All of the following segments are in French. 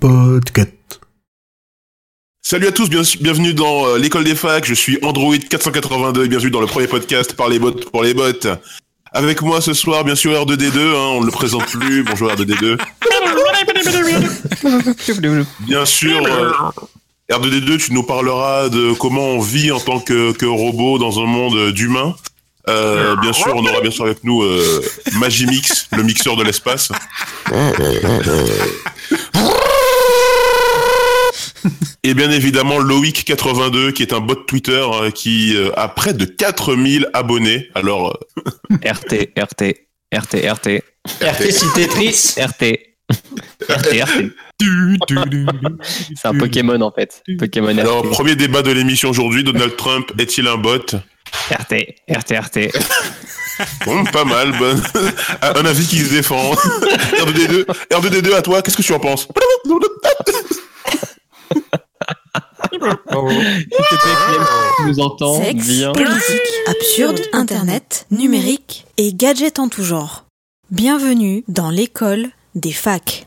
Podcast. Salut à tous, bien- bienvenue dans euh, l'école des facs. Je suis Android 482 et bienvenue dans le premier podcast par les bots pour les bots. Avec moi ce soir, bien sûr, R2D2, hein, on ne le présente plus. Bonjour R2D2. Bien sûr, euh, R2D2, tu nous parleras de comment on vit en tant que, que robot dans un monde d'humains. Euh, bien sûr, on aura bien sûr avec nous euh, Magimix, le mixeur de l'espace. Et bien évidemment Loïc82 qui est un bot Twitter euh, qui euh, a près de 4000 abonnés. Alors euh, RT, RT, RT, RT, RT si Tetris. RT. RT, RT. C'est un Pokémon en fait. Pokémon alors RT. premier débat de l'émission aujourd'hui, Donald Trump est-il un bot? RT, RT, RT. Bon, pas mal, bon. un avis qui se défend. R2D2, R2D2 à toi, qu'est-ce que tu en penses nous entends Sexe, bien. politique, absurde, internet, numérique et gadgets en tout genre. Bienvenue dans l'école des facs.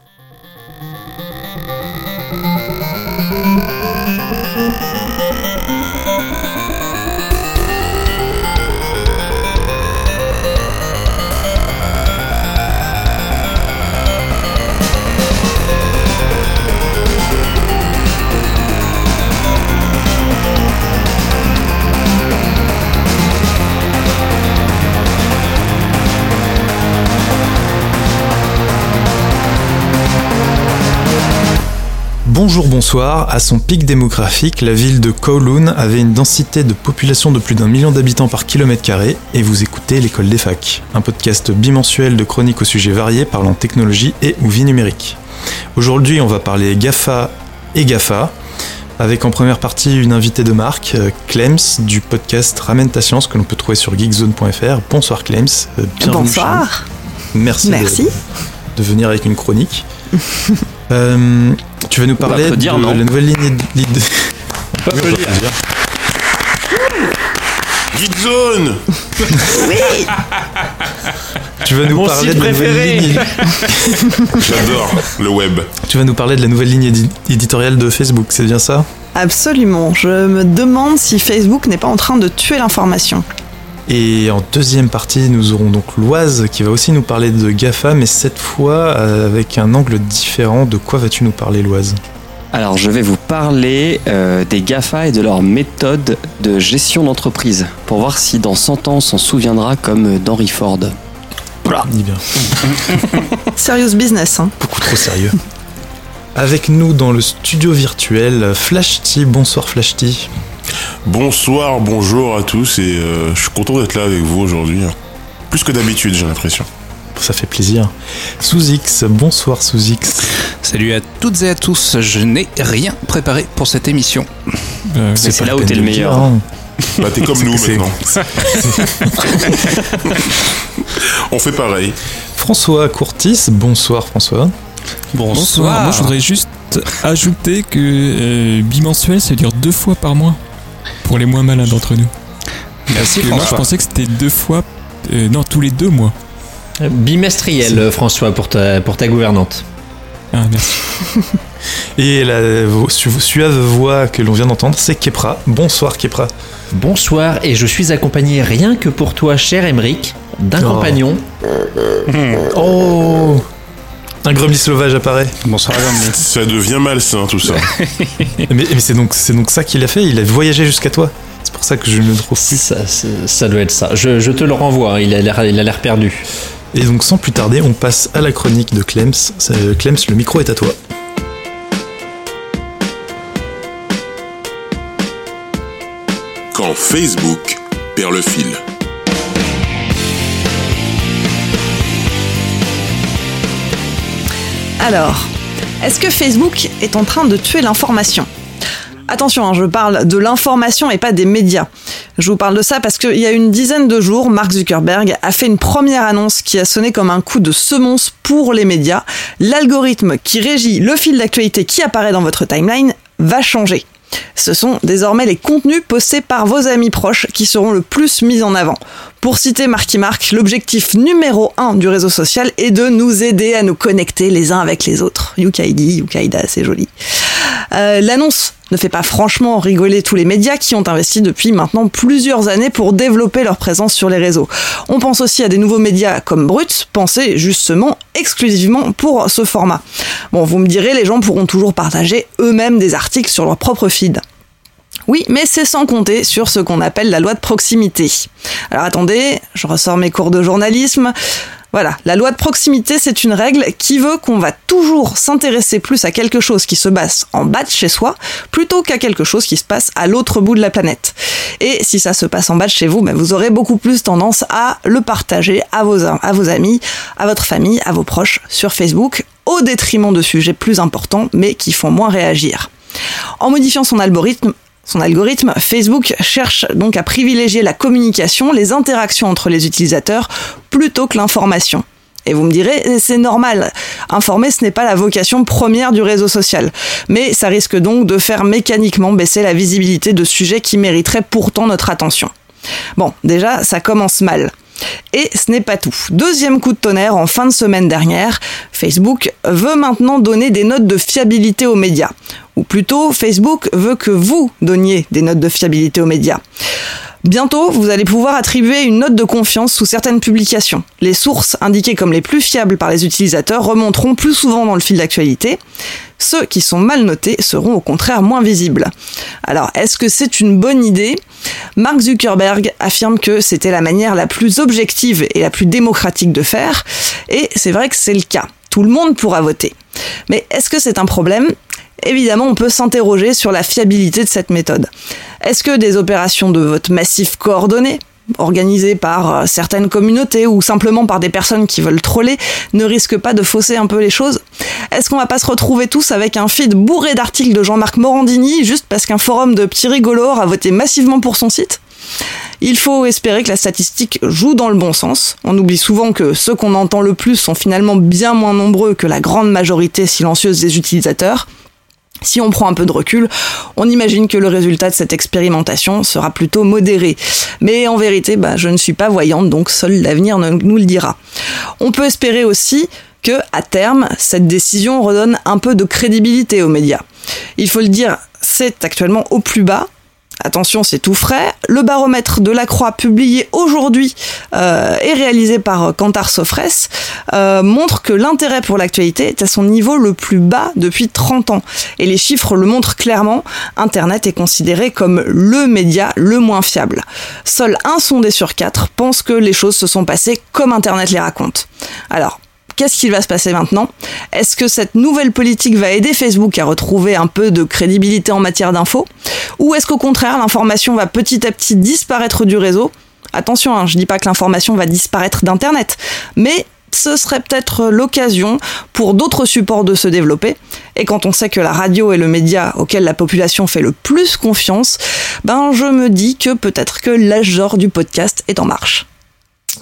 Bonjour, bonsoir. À son pic démographique, la ville de Kowloon avait une densité de population de plus d'un million d'habitants par kilomètre carré et vous écoutez l'école des facs, un podcast bimensuel de chroniques aux sujets variés parlant technologie et ou vie numérique. Aujourd'hui, on va parler GAFA et GAFA, avec en première partie une invitée de marque, euh, Clems, du podcast Ramène ta science que l'on peut trouver sur geekzone.fr. Bonsoir Clems, euh, bienvenue. Bonsoir. Merci, de- Merci. De, venir avec une chronique. Euh, tu vas nous parler de dire la nouvelle ligne de... ligne de- Geekzone Oui. Tu vas nous Mon parler site de la nouvelle préféré. ligne... J'adore le web. Tu vas nous parler de la nouvelle ligne édi- éditoriale de Facebook, c'est bien ça? Absolument. Je me demande si Facebook n'est pas en train de tuer l'information. Et en deuxième partie, nous aurons donc Loise qui va aussi nous parler de GAFA, mais cette fois euh, avec un angle différent. De quoi vas-tu nous parler, Loise? Alors, je vais vous parler euh, des GAFA et de leur méthode de gestion d'entreprise pour voir si dans 100 ans on s'en souviendra comme d'Henry Ford. Dis bien, Serious business. Hein. beaucoup trop sérieux. Avec nous dans le studio virtuel, Flashty. Bonsoir Flashty. Bonsoir, bonjour à tous et euh, je suis content d'être là avec vous aujourd'hui. Plus que d'habitude, j'ai l'impression. Ça fait plaisir. Sous-X, bonsoir Sous-X. Salut à toutes et à tous, je n'ai rien préparé pour cette émission. c'est pas là où t'es le meilleur. hein. Bah t'es comme C'est nous c'est- maintenant. On fait pareil. François Courtis, bonsoir François. Bonsoir. Moi, je voudrais juste ajouter que euh, bimensuel, ça dire deux fois par mois pour les moins malins d'entre nous. Merci Parce que moi, je François. pensais que c'était deux fois, euh, non, tous les deux mois. Bimestriel, François, pour ta, pour ta gouvernante. Ah, merci. Et la su- suave voix que l'on vient d'entendre, c'est Kepra. Bonsoir Kepra. Bonsoir, et je suis accompagné rien que pour toi, cher Emeric, d'un Oh. compagnon. Oh Un gremlin sauvage apparaît. Bonsoir. Ça devient malsain tout ça. Mais, mais c'est donc, c'est donc ça qu'il a fait, il a voyagé jusqu'à toi. C'est pour ça que je ne le trouve plus. Ça, doit être ça. Je, je te le renvoie, hein, il a l'air il a l'air perdu. Et donc sans plus tarder, on passe à la chronique de Clems. C'est- Clems, le micro est à toi. Quand Facebook perd le fil. Alors, est-ce que Facebook est en train de tuer l'information? Attention, hein, je parle de l'information et pas des médias. Je vous parle de ça parce qu'il y a une dizaine de jours, Mark Zuckerberg a fait une première annonce qui a sonné comme un coup de semonce pour les médias. L'algorithme qui régit le fil d'actualité qui apparaît dans votre timeline va changer. Ce sont désormais les contenus postés par vos amis proches qui seront le plus mis en avant. Pour citer Marky Mark, l'objectif numéro un du réseau social est de nous aider à nous connecter les uns avec les autres. Yukaidi, Yukaida, c'est joli. Euh, L'annonce ne fait pas franchement rigoler tous les médias qui ont investi depuis maintenant plusieurs années pour développer leur présence sur les réseaux. On pense aussi à des nouveaux médias comme Brut, pensés justement exclusivement pour ce format. Bon, vous me direz, les gens pourront toujours partager eux-mêmes des articles sur leur propre feed. Oui, mais c'est sans compter sur ce qu'on appelle la loi de proximité. Alors attendez, je ressors mes cours de journalisme. Voilà, la loi de proximité, c'est une règle qui veut qu'on va toujours s'intéresser plus à quelque chose qui se passe en bas de chez soi, plutôt qu'à quelque chose qui se passe à l'autre bout de la planète. Et si ça se passe en bas de chez vous, ben vous aurez beaucoup plus tendance à le partager à vos, à vos amis, à votre famille, à vos proches sur Facebook, au détriment de sujets plus importants, mais qui font moins réagir. En modifiant son algorithme, son algorithme, Facebook cherche donc à privilégier la communication, les interactions entre les utilisateurs, plutôt que l'information. Et vous me direz, c'est normal. Informer, ce n'est pas la vocation première du réseau social. Mais ça risque donc de faire mécaniquement baisser la visibilité de sujets qui mériteraient pourtant notre attention. Bon, déjà, ça commence mal. Et ce n'est pas tout. Deuxième coup de tonnerre en fin de semaine dernière, Facebook veut maintenant donner des notes de fiabilité aux médias. Ou plutôt, Facebook veut que vous donniez des notes de fiabilité aux médias. Bientôt, vous allez pouvoir attribuer une note de confiance sous certaines publications. Les sources indiquées comme les plus fiables par les utilisateurs remonteront plus souvent dans le fil d'actualité. Ceux qui sont mal notés seront au contraire moins visibles. Alors, est-ce que c'est une bonne idée? Mark Zuckerberg affirme que c'était la manière la plus objective et la plus démocratique de faire, et c'est vrai que c'est le cas. Tout le monde pourra voter. Mais est-ce que c'est un problème? Évidemment, on peut s'interroger sur la fiabilité de cette méthode. Est-ce que des opérations de vote massif coordonnées organisées par euh, certaines communautés ou simplement par des personnes qui veulent troller ne risquent pas de fausser un peu les choses? Est-ce qu'on va pas se retrouver tous avec un feed bourré d'articles de Jean-Marc Morandini juste parce qu'un forum de petits rigolos a voté massivement pour son site? Il faut espérer que la statistique joue dans le bon sens. On oublie souvent que ceux qu'on entend le plus sont finalement bien moins nombreux que la grande majorité silencieuse des utilisateurs. Si on prend un peu de recul, on imagine que le résultat de cette expérimentation sera plutôt modéré. Mais en vérité, bah, je ne suis pas voyante, donc seul l'avenir nous le dira. On peut espérer aussi que, à terme, cette décision redonne un peu de crédibilité aux médias. Il faut le dire, c'est actuellement au plus bas, attention c'est tout frais, le baromètre de la Croix publié aujourd'hui euh, et réalisé par Kantar Sofres euh, montre que l'intérêt pour l'actualité est à son niveau le plus bas depuis 30 ans. Et les chiffres le montrent clairement, Internet est considéré comme le média le moins fiable. Seul un sondé sur quatre pense que les choses se sont passées comme Internet les raconte. Alors, Qu'est-ce qui va se passer maintenant Est-ce que cette nouvelle politique va aider Facebook à retrouver un peu de crédibilité en matière d'infos Ou est-ce qu'au contraire, l'information va petit à petit disparaître du réseau Attention, hein, je dis pas que l'information va disparaître d'Internet, mais ce serait peut-être l'occasion pour d'autres supports de se développer. Et quand on sait que la radio est le média auquel la population fait le plus confiance, ben je me dis que peut-être que l'âge du podcast est en marche.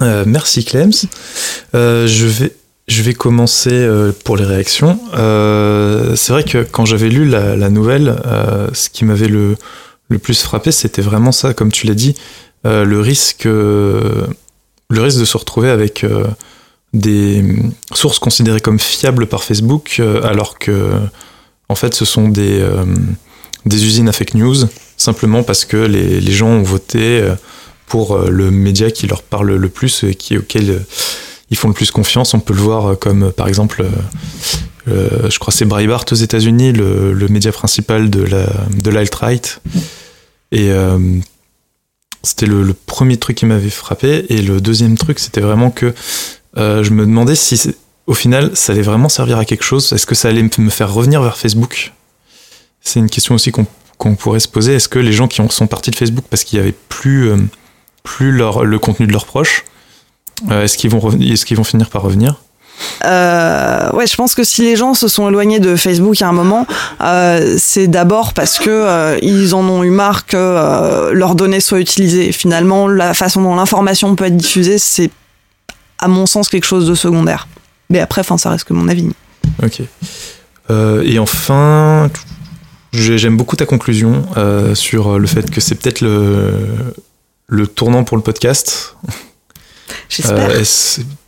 Euh, merci Clems. Euh, je vais je vais commencer euh, pour les réactions. Euh, c'est vrai que quand j'avais lu la, nouvelle, euh, ce qui m'avait le, plus frappé, c'était vraiment ça, comme tu l'as dit, le risque, le risque de se retrouver avec des sources considérées comme fiables par Facebook, alors que en fait, ce sont des, des usines à fake news, simplement parce que les, les gens ont voté pour le média qui leur parle le plus et qui auquel ils font le plus confiance. On peut le voir comme euh, par exemple, euh, euh, je crois c'est Breitbart aux États-Unis, le, média principal de la de l'alt-right. Et c'était le, premier truc qui m'avait frappé. Et le deuxième truc, c'était vraiment que je me demandais si au final ça allait vraiment servir à quelque chose. Est-ce que ça allait me faire revenir vers Facebook? C'est une question aussi qu'on pourrait se poser. Est-ce que les gens qui sont partis de Facebook parce qu'il n'y avait plus, plus le contenu de leurs proches, euh, est-ce qu'ils vont, est qu'ils vont finir par revenir? Euh, ouais, je pense que si les gens se sont éloignés de Facebook à un moment, euh, c'est d'abord parce que ils en ont eu marre que leurs données soient utilisées. Finalement, la façon dont l'information peut être diffusée, c'est à mon sens quelque chose de secondaire. Mais après, enfin, ça reste que mon avis. Ok. et enfin, J'aime beaucoup ta conclusion sur le fait que c'est peut-être le, le tournant pour le podcast. J'espère. Euh,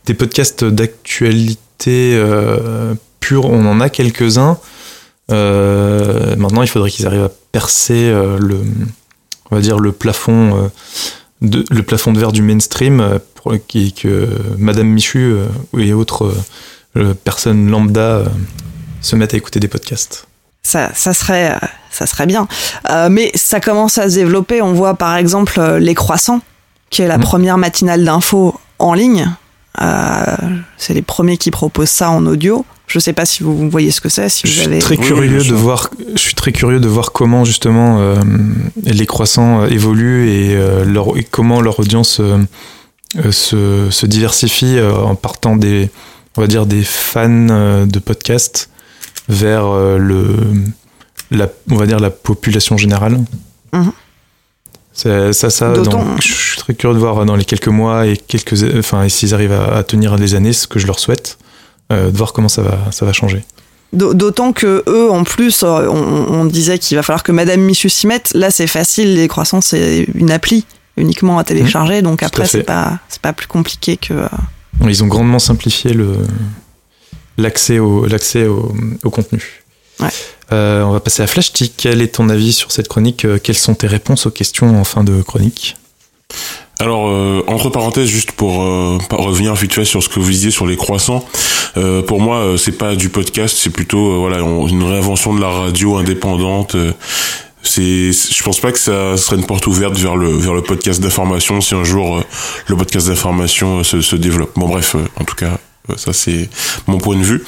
des podcasts d'actualité euh, pure, on en a quelques-uns. Euh, maintenant, il faudrait qu'ils arrivent à percer le, on va dire le plafond, de, le plafond de verre du mainstream, pour qui, que Madame Michu et autres personnes lambda se mettent à écouter des podcasts. Ça, ça serait, ça serait bien. Mais ça commence à se développer. On voit par exemple Les Croissants, qui est la Mhm. première matinale d'info en ligne. Euh, c'est les premiers qui proposent ça en audio. Je sais pas si vous voyez ce que c'est, si Je vous suis avez. très Oui, curieux de voir. Je suis très curieux de voir comment justement euh, les croissants euh, évoluent et, euh, leur, et comment leur audience se, se diversifie euh, en partant des, on va dire des fans euh, de podcasts vers euh, le, la, on va dire la population générale. Mhm. Ça, ça, D'autant- dans- je suis très curieux de voir euh, dans les quelques mois et quelques, enfin, et s'ils arrivent à, à tenir les années, ce que je leur souhaite, euh, de voir comment ça va, ça va changer. D'au- D'autant que eux, en plus, euh, on, on disait qu'il va falloir que Madame Michu s'y mette. Là, c'est facile. Les croissants, c'est une appli uniquement à télécharger. donc Mmh. à après, c'est pas, c'est pas plus compliqué que. euh, Ils ont grandement simplifié le l'accès au l'accès au, au contenu. Ouais. Euh, on va passer à Flashty. Quel est ton avis sur cette chronique Euh, Quelles sont tes réponses aux questions en fin de chronique Alors, euh, entre parenthèses, juste pour euh, revenir vite fait sur ce que vous disiez sur les croissants, euh, pour moi, euh, c'est pas du podcast, c'est plutôt euh, voilà une réinvention de la radio indépendante. c'est, je pense pas que ça serait une porte ouverte vers le vers le podcast d'information si un jour le podcast d'information se, se développe. Bon bref, en tout cas, ça c'est mon point de vue.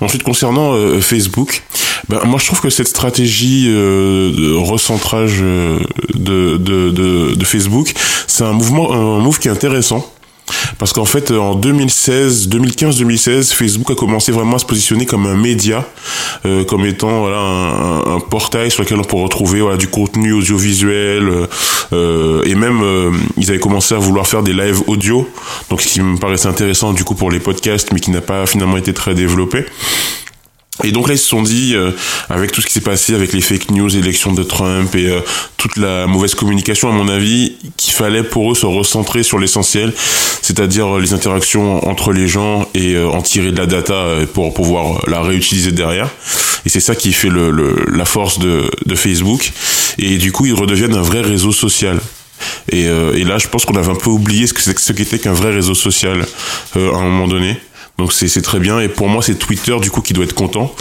Ensuite, concernant euh, Facebook, ben, moi je trouve que cette stratégie euh, de recentrage euh, de, de, de, de Facebook, c'est un mouvement, un move qui est intéressant. Parce qu'en fait, en 2016, 2015-2016, Facebook a commencé vraiment à se positionner comme un média, euh, comme étant un, portail sur lequel on peut retrouver du contenu audiovisuel, euh, euh, et même ils avaient commencé à vouloir faire des lives audio, donc ce qui me paraissait intéressant du coup pour les podcasts, mais qui n'a pas finalement été très développé. Et donc là, ils se sont dit, euh, avec tout ce qui s'est passé, avec les fake news, l'élection de Trump et euh, toute la mauvaise communication, à mon avis, qu'il fallait pour eux se recentrer sur l'essentiel, c'est-à-dire les interactions entre les gens et euh, en tirer de la data euh, pour pouvoir la réutiliser derrière. Et c'est ça qui fait le, le- la force de, de Facebook. Et du coup, ils redeviennent un vrai réseau social. Et, euh, et là, je pense qu'on avait un peu oublié ce que c'est- ce qu'était qu'un vrai réseau social euh, à un moment donné. Donc c'est très bien. Et pour moi, c'est Twitter du coup qui doit être content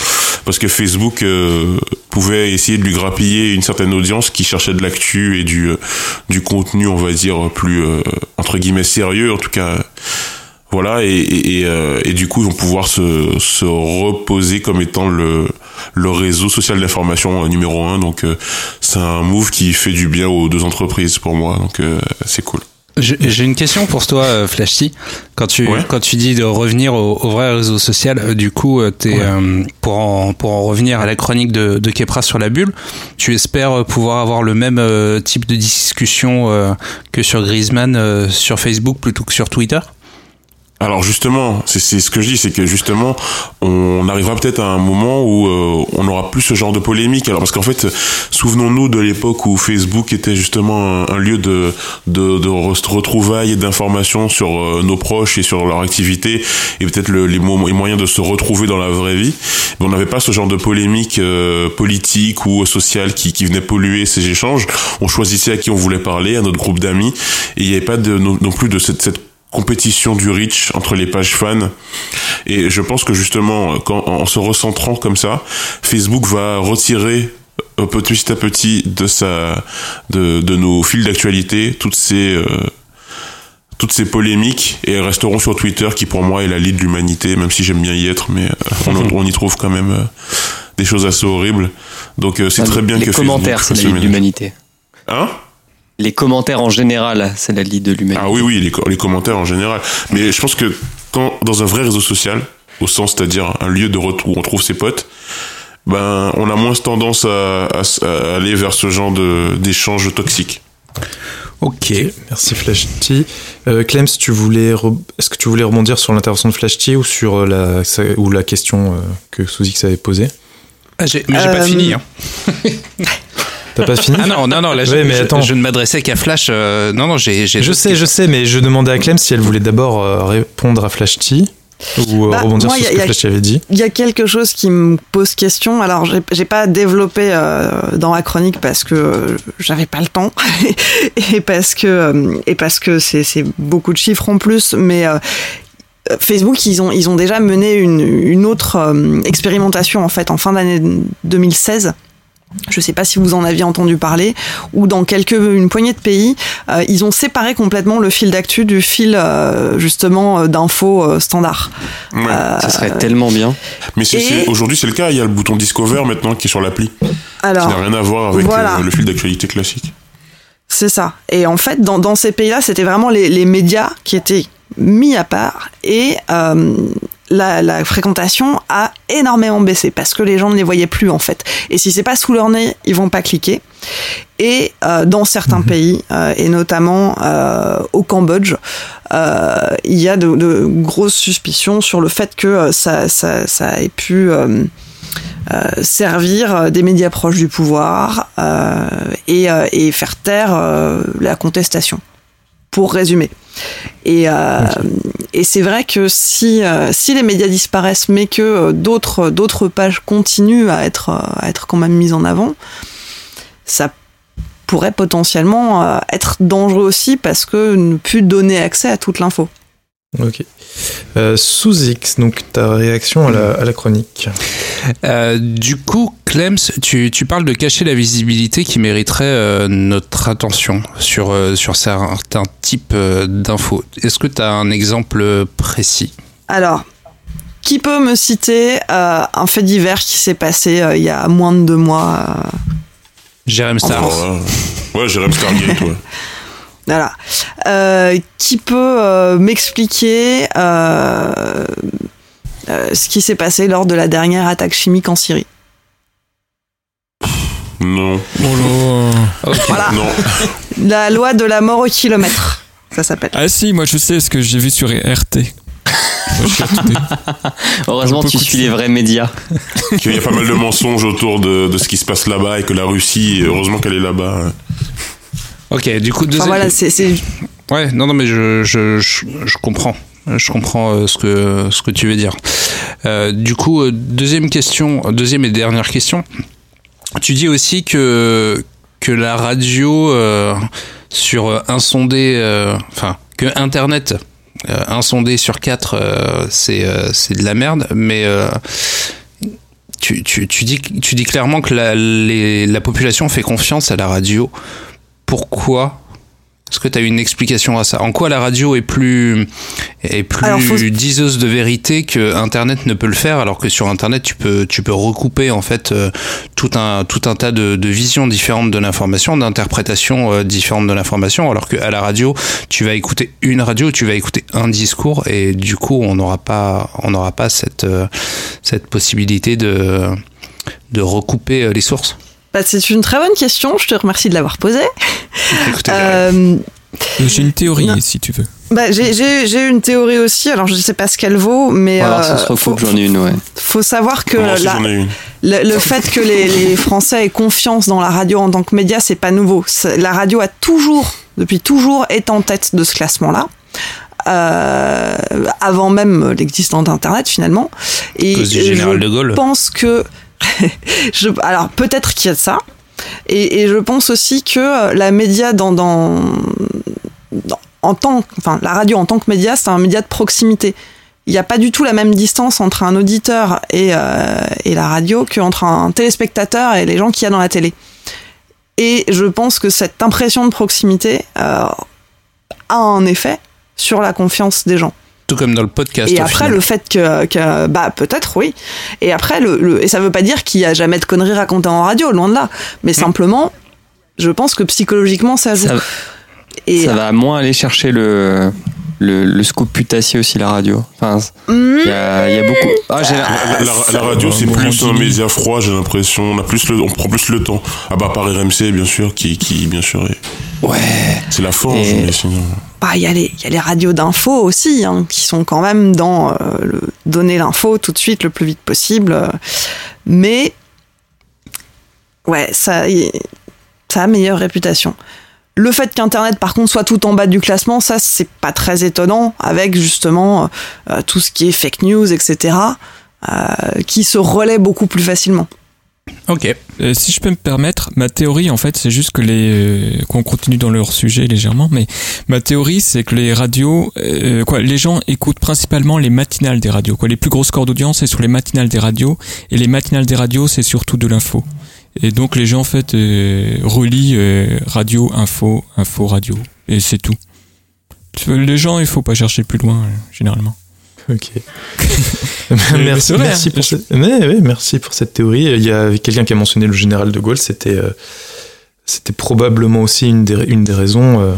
parce que Facebook euh, pouvait essayer de lui grappiller une certaine audience qui cherchait de l'actu et du euh, du contenu, on va dire plus euh, entre guillemets sérieux, en tout cas. Voilà, et, et, et, euh, du coup, ils vont pouvoir se, se reposer comme étant le, le réseau social d'information euh, numéro un. Donc, c'est un move qui fait du bien aux deux entreprises pour moi. Donc, c'est cool. J'ai une question pour toi, euh, Flashy. Quand tu Ouais. quand tu dis de revenir au, au vrai réseau social, euh, du coup, euh, Ouais. euh, pour en pour en revenir à la chronique de, de Kepra sur la bulle, tu espères pouvoir avoir le même euh, type de discussion euh, que sur Griezmann sur Facebook plutôt que sur Twitter? Alors justement, c'est ce que je dis, c'est que justement, on arrivera peut-être à un moment où euh, on n'aura plus ce genre de polémique. Alors parce qu'en fait, souvenons-nous de l'époque où Facebook était justement un, un lieu de de, de re- retrouvailles et d'informations sur euh, nos proches et sur leur activité et peut-être le- les moyens de se retrouver dans la vraie vie. Mais on n'avait pas ce genre de polémique euh, politique ou sociale qui, qui venait polluer ces échanges. On choisissait à qui on voulait parler, à notre groupe d'amis, et il n'y avait pas de, non, non plus de cette, cette compétition du reach entre les pages fans. Et je pense que justement, quand, en se recentrant comme ça, Facebook va retirer euh, petit à petit de sa, de, de nos fils d'actualité toutes ces, euh, toutes ces polémiques et elles resteront sur Twitter qui pour moi est la lie de l'humanité, même si j'aime bien y être, mais euh, on, on y trouve quand même euh, des choses assez horribles. Donc euh, c'est très bien les que commentaires, c'est la lie de l'humanité. Hein? Les commentaires en général, c'est la lie de l'humanité. Ah oui, oui, les, co- les commentaires en général. Mais je pense que quand dans un vrai réseau social, au sens c'est-à-dire un lieu de retour où on trouve ses potes, ben on a moins tendance à, à s- à aller vers ce genre de d'échanges toxiques. Ok. Merci Flashty. Euh, Clems, tu voulais est-ce que tu voulais rebondir sur l'intervention de Flashty ou sur euh, la, ou la question euh, que Sous-X avait posée? Ah, j'ai- mais j'ai pas Euh, fini. Hein. T'as pas fini Ah non, non, non, là, je, Ouais, mais je- attends. je ne m'adressais qu'à Flash. euh, non, non, j'ai. Je sais, je sais, mais je demandais à Clem si elle voulait d'abord euh, répondre à Flash T ou euh, Bah, rebondir moi, sur ce que a- Flash avait dit. Il y a quelque chose qui me pose question. Alors, j'ai- pas développé euh, dans la chronique parce que euh, j'avais pas le temps et parce que euh, et parce que c'est c'est beaucoup de chiffres en plus. Mais euh, Facebook, ils ont ils ont déjà mené une une autre euh, expérimentation en fait en fin d'année 2016. Je sais pas si vous en aviez entendu parler, ou dans quelques une poignée de pays, euh, ils ont séparé complètement le fil d'actu du fil euh, justement euh, d'infos euh, standard. Ouais. Ça serait tellement bien. Mais et- aujourd'hui, c'est le cas. Il y a le bouton Discover maintenant qui est sur l'appli. Qui Alors, n'a rien à voir avec voilà. euh, le fil d'actualité classique. C'est ça. Et en fait, dans, dans ces pays-là, c'était vraiment les, les médias qui étaient mis à part et euh, la, la fréquentation a énormément baissé parce que les gens ne les voyaient plus en fait. Et si c'est pas sous leur nez, ils vont pas cliquer. Et euh, dans certains pays, euh, et notamment euh, au Cambodge, il y a de, de grosses suspicions sur le fait que ça, ça, ça ait pu servir des médias proches du pouvoir et, et faire taire la contestation, pour résumer. Et, euh, et c'est vrai que si, euh, si les médias disparaissent, mais que euh, d'autres d'autres pages continuent à être, euh, à être quand même mises en avant, ça pourrait potentiellement être dangereux aussi parce que ne plus donner accès à toute l'info. Ok. Euh, sous X, donc ta réaction à la, à la chronique. Euh, du coup, Clems, tu, tu parles de cacher la visibilité qui mériterait euh, notre attention sur, euh, sur certains types euh, d'infos. Est-ce que tu as un exemple précis? Alors, qui peut me citer euh, un fait divers qui s'est passé euh, il y a moins de deux mois euh, Jérém Star. Ouais Jérém Stargate, ouais. Voilà. Euh, qui peut euh, m'expliquer euh, euh, ce qui s'est passé lors de la dernière attaque chimique en Syrie? Non. Oh là. Voilà. Non. La loi de la mort au kilomètre, ça s'appelle. Ah si, moi je sais ce que j'ai vu sur RT. Heureusement, tu suis les vrais médias. Qu'il y a pas mal de mensonges autour de, de ce qui se passe là-bas et que la Russie, heureusement qu'elle est là-bas. Ok, du coup, Enfin deuxième... voilà, c'est Ouais, non, non, mais je, je, je, je comprends. Je comprends euh, ce que, ce que tu veux dire. Euh, du coup, euh, deuxième question, deuxième et dernière question. Tu dis aussi que, que la radio sur un sondé, euh, enfin, que Internet, un sondé sur quatre, c'est c'est de la merde, mais tu, tu, tu, dis, tu dis clairement que la, les- la population fait confiance à la radio. Pourquoi est-ce que tu as une explication à ça? En quoi la radio est plus, est plus Alors, faut- diseuse de vérité que Internet ne peut le faire, alors que sur Internet, tu peux, tu peux recouper en fait euh, tout, un, tout un tas de, de visions différentes de l'information, d'interprétations euh, différentes de l'information, alors qu'à la radio, tu vas écouter une radio, tu vas écouter un discours, et du coup, on n'aura pas, on n'aura pas cette, euh, cette possibilité de, de recouper les sources. Bah, c'est une très bonne question, je te remercie de l'avoir posée. Jérémy. Euh, J'ai une théorie Non. si tu veux. bah, j'ai- J'ai j'ai une théorie aussi, alors je sais pas ce qu'elle vaut, mais si euh, on se faut, j'en ai une, ouais. faut savoir que Moi la- ai une. le, le fait que les, les Français aient confiance dans la radio en tant que média, c'est pas nouveau. La radio a toujours, depuis toujours, été en tête de ce classement-là. Euh, avant même l'existence d'Internet finalement. Et du général je de Gaulle. pense que, alors peut-être qu'il y a de ça. Et, je pense aussi que la radio en tant que média, c'est un média de proximité. Il n'y a pas du tout la même distance entre un auditeur et, euh, et la radio qu'entre un téléspectateur et les gens qu'il y a dans la télé. Et je pense que cette impression de proximité euh, a un effet sur la confiance des gens. Tout comme dans le podcast. Et au après, final. le fait que, que- bah peut-être oui. Et après, le, le- et ça veut pas dire qu'il y a jamais de conneries racontées en radio, loin de là. Mais simplement, je pense que psychologiquement, ça joue. Ça, et ça va moins aller chercher le, le, le scoop putassier aussi, la radio. Enfin, Hmm, il y a, il y a beaucoup. Ah, La, la- la radio, c'est plus un média froid, j'ai l'impression. On a plus le, on prend plus le temps. Ah bah, par RMC, bien sûr, qui, qui bien sûr, est- Ouais. c'est la forge, Et- mais sinon. Bah, y, a les- y les radios d'info aussi, hein, qui sont quand même dans euh, donner l'info tout de suite, le plus vite possible. Mais ouais, ça, ça a meilleure réputation. Le fait qu'Internet, par contre, soit tout en bas du classement, ça, c'est pas très étonnant, avec justement euh, tout ce qui est fake news, etc., euh, qui se relaie beaucoup plus facilement. Ok. Euh, si je peux me permettre, ma théorie, en fait, c'est juste que les qu'on continue dans leur sujet légèrement, mais ma théorie, c'est que les radios, quoi, les gens écoutent principalement les matinales des radios. Quoi, les plus gros scores d'audience, c'est sur les matinales des radios, et les matinales des radios, c'est surtout de l'info. Et donc les gens en fait euh, relient euh, radio, info, info, radio. Et c'est tout. Les gens, il faut pas chercher plus loin, euh, généralement. Ok. merci, merci, pour cette... mais, merci pour cette théorie. Il y a quelqu'un qui a mentionné le général de Gaulle. C'était, c'était probablement aussi une des, une des raisons.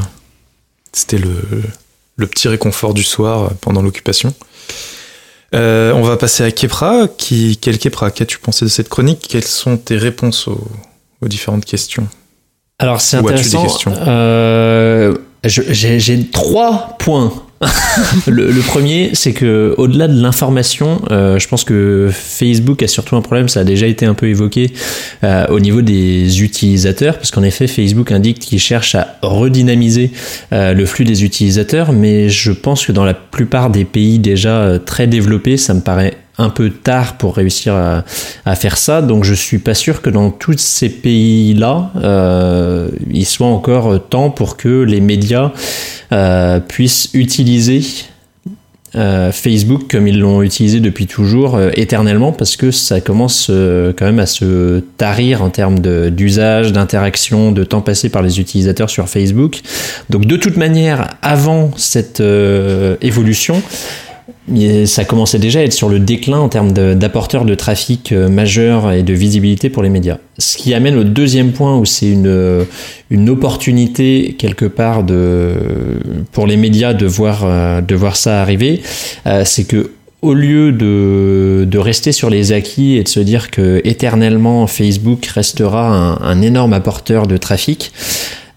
c'était le, le petit réconfort du soir pendant l'occupation. Euh, on va passer à Kepra. Qui, quel Kepra Qu'as-tu pensé de cette chronique? Quelles sont tes réponses aux, différentes questions? Alors c'est intéressant. Euh, j'ai trois points le, premier, c'est que au-delà de l'information, euh, je pense que Facebook a surtout un problème. Ça a déjà été un peu évoqué euh, au niveau des utilisateurs, parce qu'en effet, Facebook indique qu'il cherche à redynamiser euh, le flux des utilisateurs, mais je pense que dans la plupart des pays déjà très développés, ça me paraît un peu tard pour réussir à, faire ça. Donc je suis pas sûr que dans tous ces pays-là, euh, il soit encore temps pour que les médias euh, puissent utiliser euh, Facebook comme ils l'ont utilisé depuis toujours éternellement parce que ça commence quand même à se tarir en termes d'usage, d'interaction, de temps passé par les utilisateurs sur Facebook. Donc de toute manière, avant cette évolution, ça commençait déjà à être sur le déclin en termes d'apporteurs de, trafic euh, majeurs et de visibilité pour les médias. Ce qui amène au deuxième point où c'est une, euh, une opportunité quelque part de, pour les médias de voir, euh, de voir ça arriver, c'est que au lieu de, de, rester sur les acquis et de se dire que éternellement Facebook restera un énorme apporteur de trafic,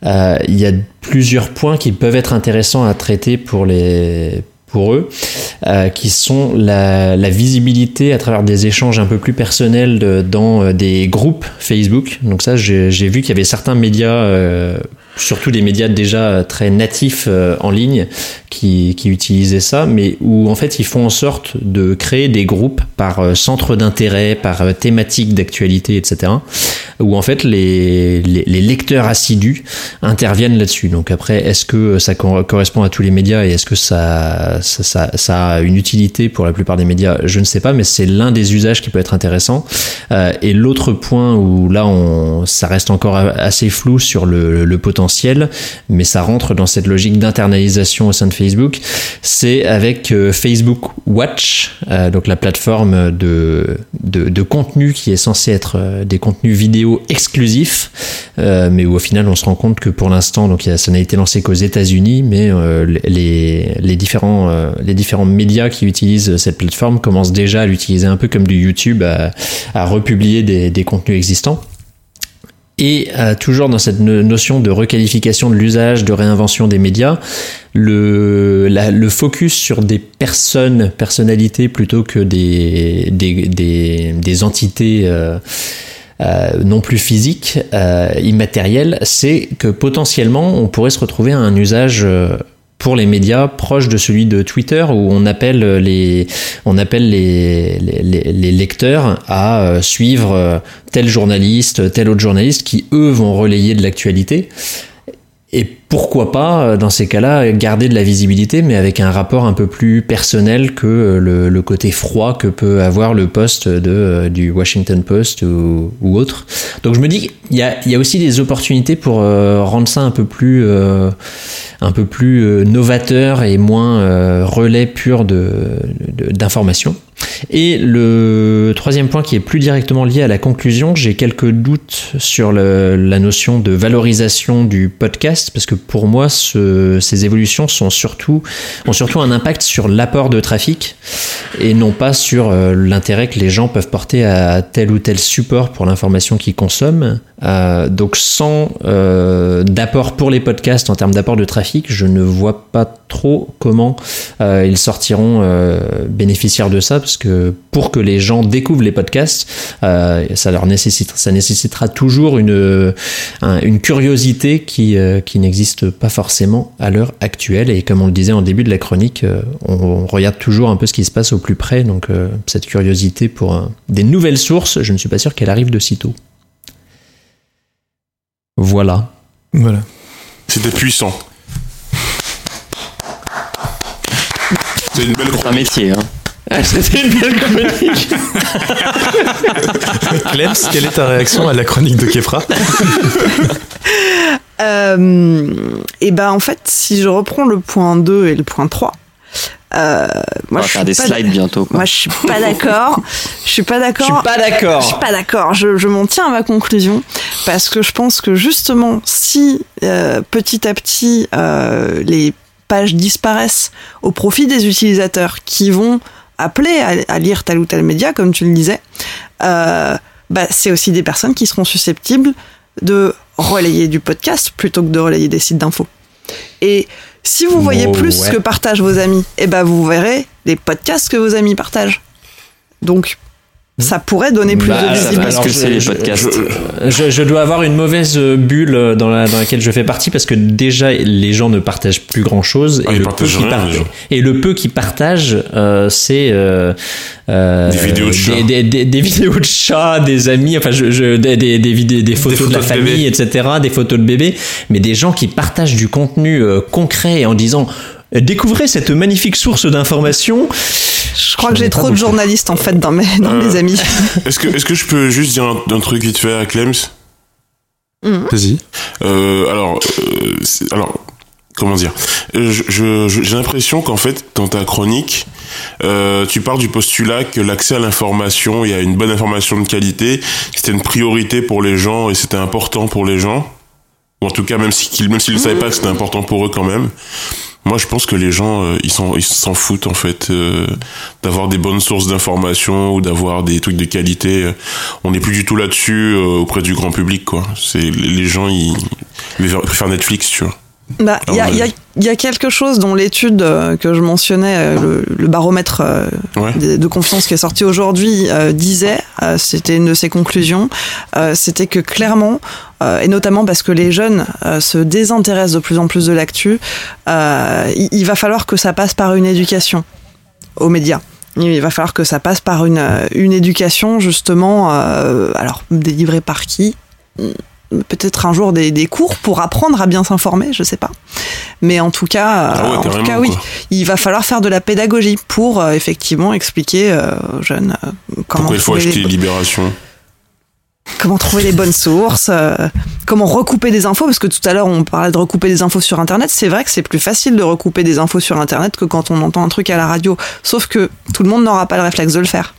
il y a plusieurs points qui peuvent être intéressants à traiter pour les pour eux, euh, qui sont la, visibilité à travers des échanges un peu plus personnels dans euh, des groupes Facebook. Donc ça, j'ai vu qu'il y avait certains médias euh, surtout des médias déjà très natifs euh, en ligne qui, qui, utilisaient ça, mais où en fait ils font en sorte de créer des groupes par euh, centre d'intérêt, par euh, thématique d'actualité, etc. Où en fait les, les, les lecteurs assidus interviennent là-dessus. Donc après, est-ce que ça correspond à tous les médias et est-ce que ça, a une utilité pour la plupart des médias Je ne sais pas, mais c'est l'un des usages qui peut être intéressant. et l'autre point où là on, ça reste encore assez flou sur le potentiel mais ça rentre dans cette logique d'internalisation au sein de Facebook. C'est avec euh, Facebook Watch, euh, donc la plateforme de, de, contenu qui est censé être euh, des contenus vidéo exclusifs, mais où au final on se rend compte que pour l'instant, donc ça n'a été lancé qu'aux États-Unis, mais les, les, différents, les différents médias qui utilisent cette plateforme commencent déjà à l'utiliser un peu comme du YouTube, à, à republier des, des contenus existants. Et euh, toujours dans cette notion de requalification de l'usage, de réinvention des médias, le, focus sur des personnes, personnalités plutôt que des, entités euh, euh, non plus physiques, immatérielles, c'est que potentiellement on pourrait se retrouver à un usage pour les médias proche de celui de Twitter où on appelle les on appelle les, les, les lecteurs à euh, suivre euh, tel journaliste, tel autre journaliste qui eux vont relayer de l'actualité. Pourquoi pas, euh, dans ces cas-là, garder de la visibilité, mais avec un rapport un peu plus personnel que euh, le, côté froid que peut avoir le poste de, euh, du Washington Post ou, autre. Donc je me dis qu'il y a, y a aussi des opportunités pour rendre ça un peu plus, un peu plus novateur et moins relais pur d'informations. De, et le troisième point qui est plus directement lié à la conclusion, j'ai quelques doutes sur la notion de valorisation du podcast, parce que pour moi, ce, ces évolutions ont surtout un impact sur l'apport de trafic et non pas sur euh, l'intérêt que les gens peuvent porter à tel ou tel support pour l'information qu'ils consomment. Euh, donc sans euh, d'apport pour les podcasts en termes d'apport de trafic, je ne vois pas trop comment ils sortiront bénéficiaires de ça, parce que pour que les gens découvrent les podcasts, ça leur nécessitera toujours une, une curiosité qui, qui n'existe pas forcément à l'heure actuelle. Et comme on le disait en début de la chronique, on, on, regarde toujours un peu ce qui se passe au plus près. Donc cette curiosité pour des nouvelles sources, je ne suis pas sûr qu'elle arrive de sitôt. Voilà. Voilà. C'était puissant. C'est une belle un métier, hein. C'était une belle chronique. Clems, quelle est ta réaction à la chronique de Kefra? euh, Et ben en fait, si je reprends le point 2 et le point 3, euh, moi, On va je faire des slides bientôt. Quoi. Moi, je suis pas d'accord. je suis pas d'accord. Je suis pas d'accord. Je suis pas d'accord. Je, je m'en tiens à ma conclusion parce que je pense que justement, si euh, petit à petit euh, les pages disparaissent au profit des utilisateurs qui vont appeler à, lire tel ou tel média, comme tu le disais, euh, bah, c'est aussi des personnes qui seront susceptibles de relayer du podcast plutôt que de relayer des sites d'infos. Et si vous voyez plus ce que partagent vos amis, eh ben vous verrez les podcasts que vos amis partagent. Donc ça pourrait donner plus bah, de visibilité. que c'est les podcasts. Je, je, dois avoir une mauvaise bulle dans, la, dans laquelle je fais partie parce que déjà les gens ne partagent plus grand chose ah, et, le peu qui et le peu qui partagent euh, c'est euh, euh, des vidéos de chats, des, des, des, vidéos de chats, des amis, enfin je, je des, des, des, vidéos, des photos, de la famille, etc., des photos de bébés, mais des gens qui partagent du contenu euh, concret en disant découvrez cette magnifique source d'information je crois que j'ai trop de journalistes en fait dans mes, dans mes euh, amis. Est-ce que, est que je peux juste dire un, truc vite fait à Clems mmh. Vas-y. Euh, alors, euh, alors, comment dire? J'ai l'impression qu'en fait, dans ta chronique, euh, tu parles du postulat que l'accès à l'information et à une bonne information de qualité, c'était une priorité pour les gens et c'était important pour les gens. Ou en tout cas, même s'ils même s'ils ne savaient pas que c'était important pour eux quand même. Moi, je pense que les gens, euh, ils s'en ils s'en foutent en fait euh, d'avoir des bonnes sources d'informations ou d'avoir des trucs de qualité. On n'est plus du tout là-dessus euh, auprès du grand public, quoi. C'est les gens, ils, ils préfèrent Netflix, tu vois. Bah, il y, a, y, a, y a quelque chose dont l'étude que je mentionnais, le, le baromètre de, de, confiance qui est sorti aujourd'hui, disait, c'était une de ses conclusions, c'était que clairement, euh, et notamment parce que les jeunes euh, se désintéressent de plus en plus de l'actu, euh, il, va falloir que ça passe par une éducation aux médias. Il va falloir que ça passe par une, une éducation justement, alors délivrée par qui? Peut-être un jour des, des, cours pour apprendre à bien s'informer, je sais pas. Mais en tout cas, ah en tout cas oui, il va falloir faire de la pédagogie pour effectivement expliquer aux jeunes comment. Pourquoi il faut acheter Libération comment trouver les bonnes sources, euh, comment recouper des infos, parce que tout à l'heure on parlait de recouper des infos sur Internet, c'est vrai que c'est plus facile de recouper des infos sur Internet que quand on entend un truc à la radio, sauf que tout le monde n'aura pas le réflexe de le faire.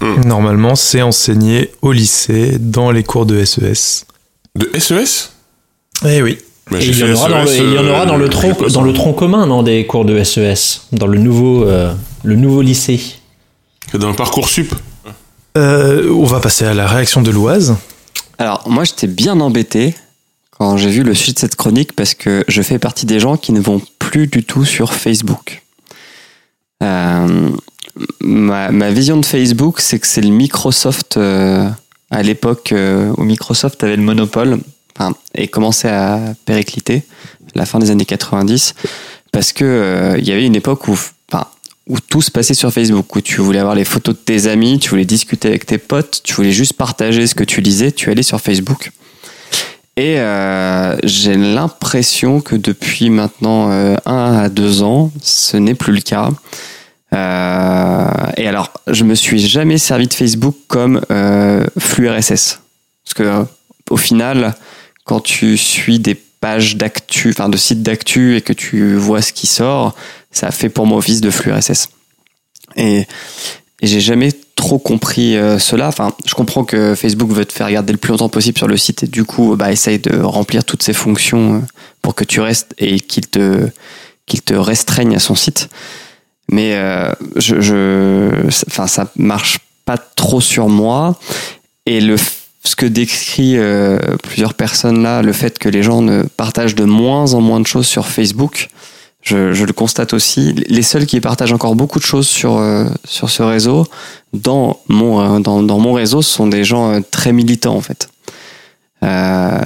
Hmm. Normalement, c'est enseigné au lycée, dans les cours de SES. De SES Eh oui. Bah, et il y, en aura dans le, il y en aura dans le tronc, dans le tronc commun, non, des cours de SES, dans le nouveau, euh, le nouveau lycée. Dans le parcours sup. Euh, on va passer à la réaction de Loise. Alors, moi, j'étais bien embêté quand j'ai vu le sujet de cette chronique parce que je fais partie des gens qui ne vont plus du tout sur Facebook. Euh, ma, vision de Facebook, c'est que c'est le Microsoft euh, à l'époque où Microsoft avait le monopole enfin, et commençait à péricliter, la fin des années 90, parce que il y avait une époque où où tout se passait sur Facebook, où tu voulais avoir les photos de tes amis, tu voulais discuter avec tes potes, tu voulais juste partager ce que tu lisais, tu allais sur Facebook. Et euh, j'ai l'impression que depuis maintenant euh, un à deux ans, ce n'est plus le cas. Euh, et alors, je me suis jamais servi de Facebook comme flux RSS, parce que au final, quand tu suis des pages d'actu, enfin de sites d'actu et que tu vois ce qui sort, ça fait pour moi office de flux RSS. Et, j'ai jamais trop compris euh, cela. Enfin, je comprends que Facebook veut te faire garder le plus longtemps possible sur le site et du coup, bah, essaye de remplir toutes ses fonctions euh, pour que tu restes et qu'il te qu'il te restreigne à son site. Mais euh, je, je, enfin, ça marche pas trop sur moi. Et le ce que décrit euh, plusieurs personnes là, le fait que les gens ne partagent de moins en moins de choses sur Facebook, je, je, le constate aussi. Les seuls qui partagent encore beaucoup de choses sur, euh, sur ce réseau, dans mon, euh, dans, dans, mon réseau, ce sont des gens euh, très militants en fait.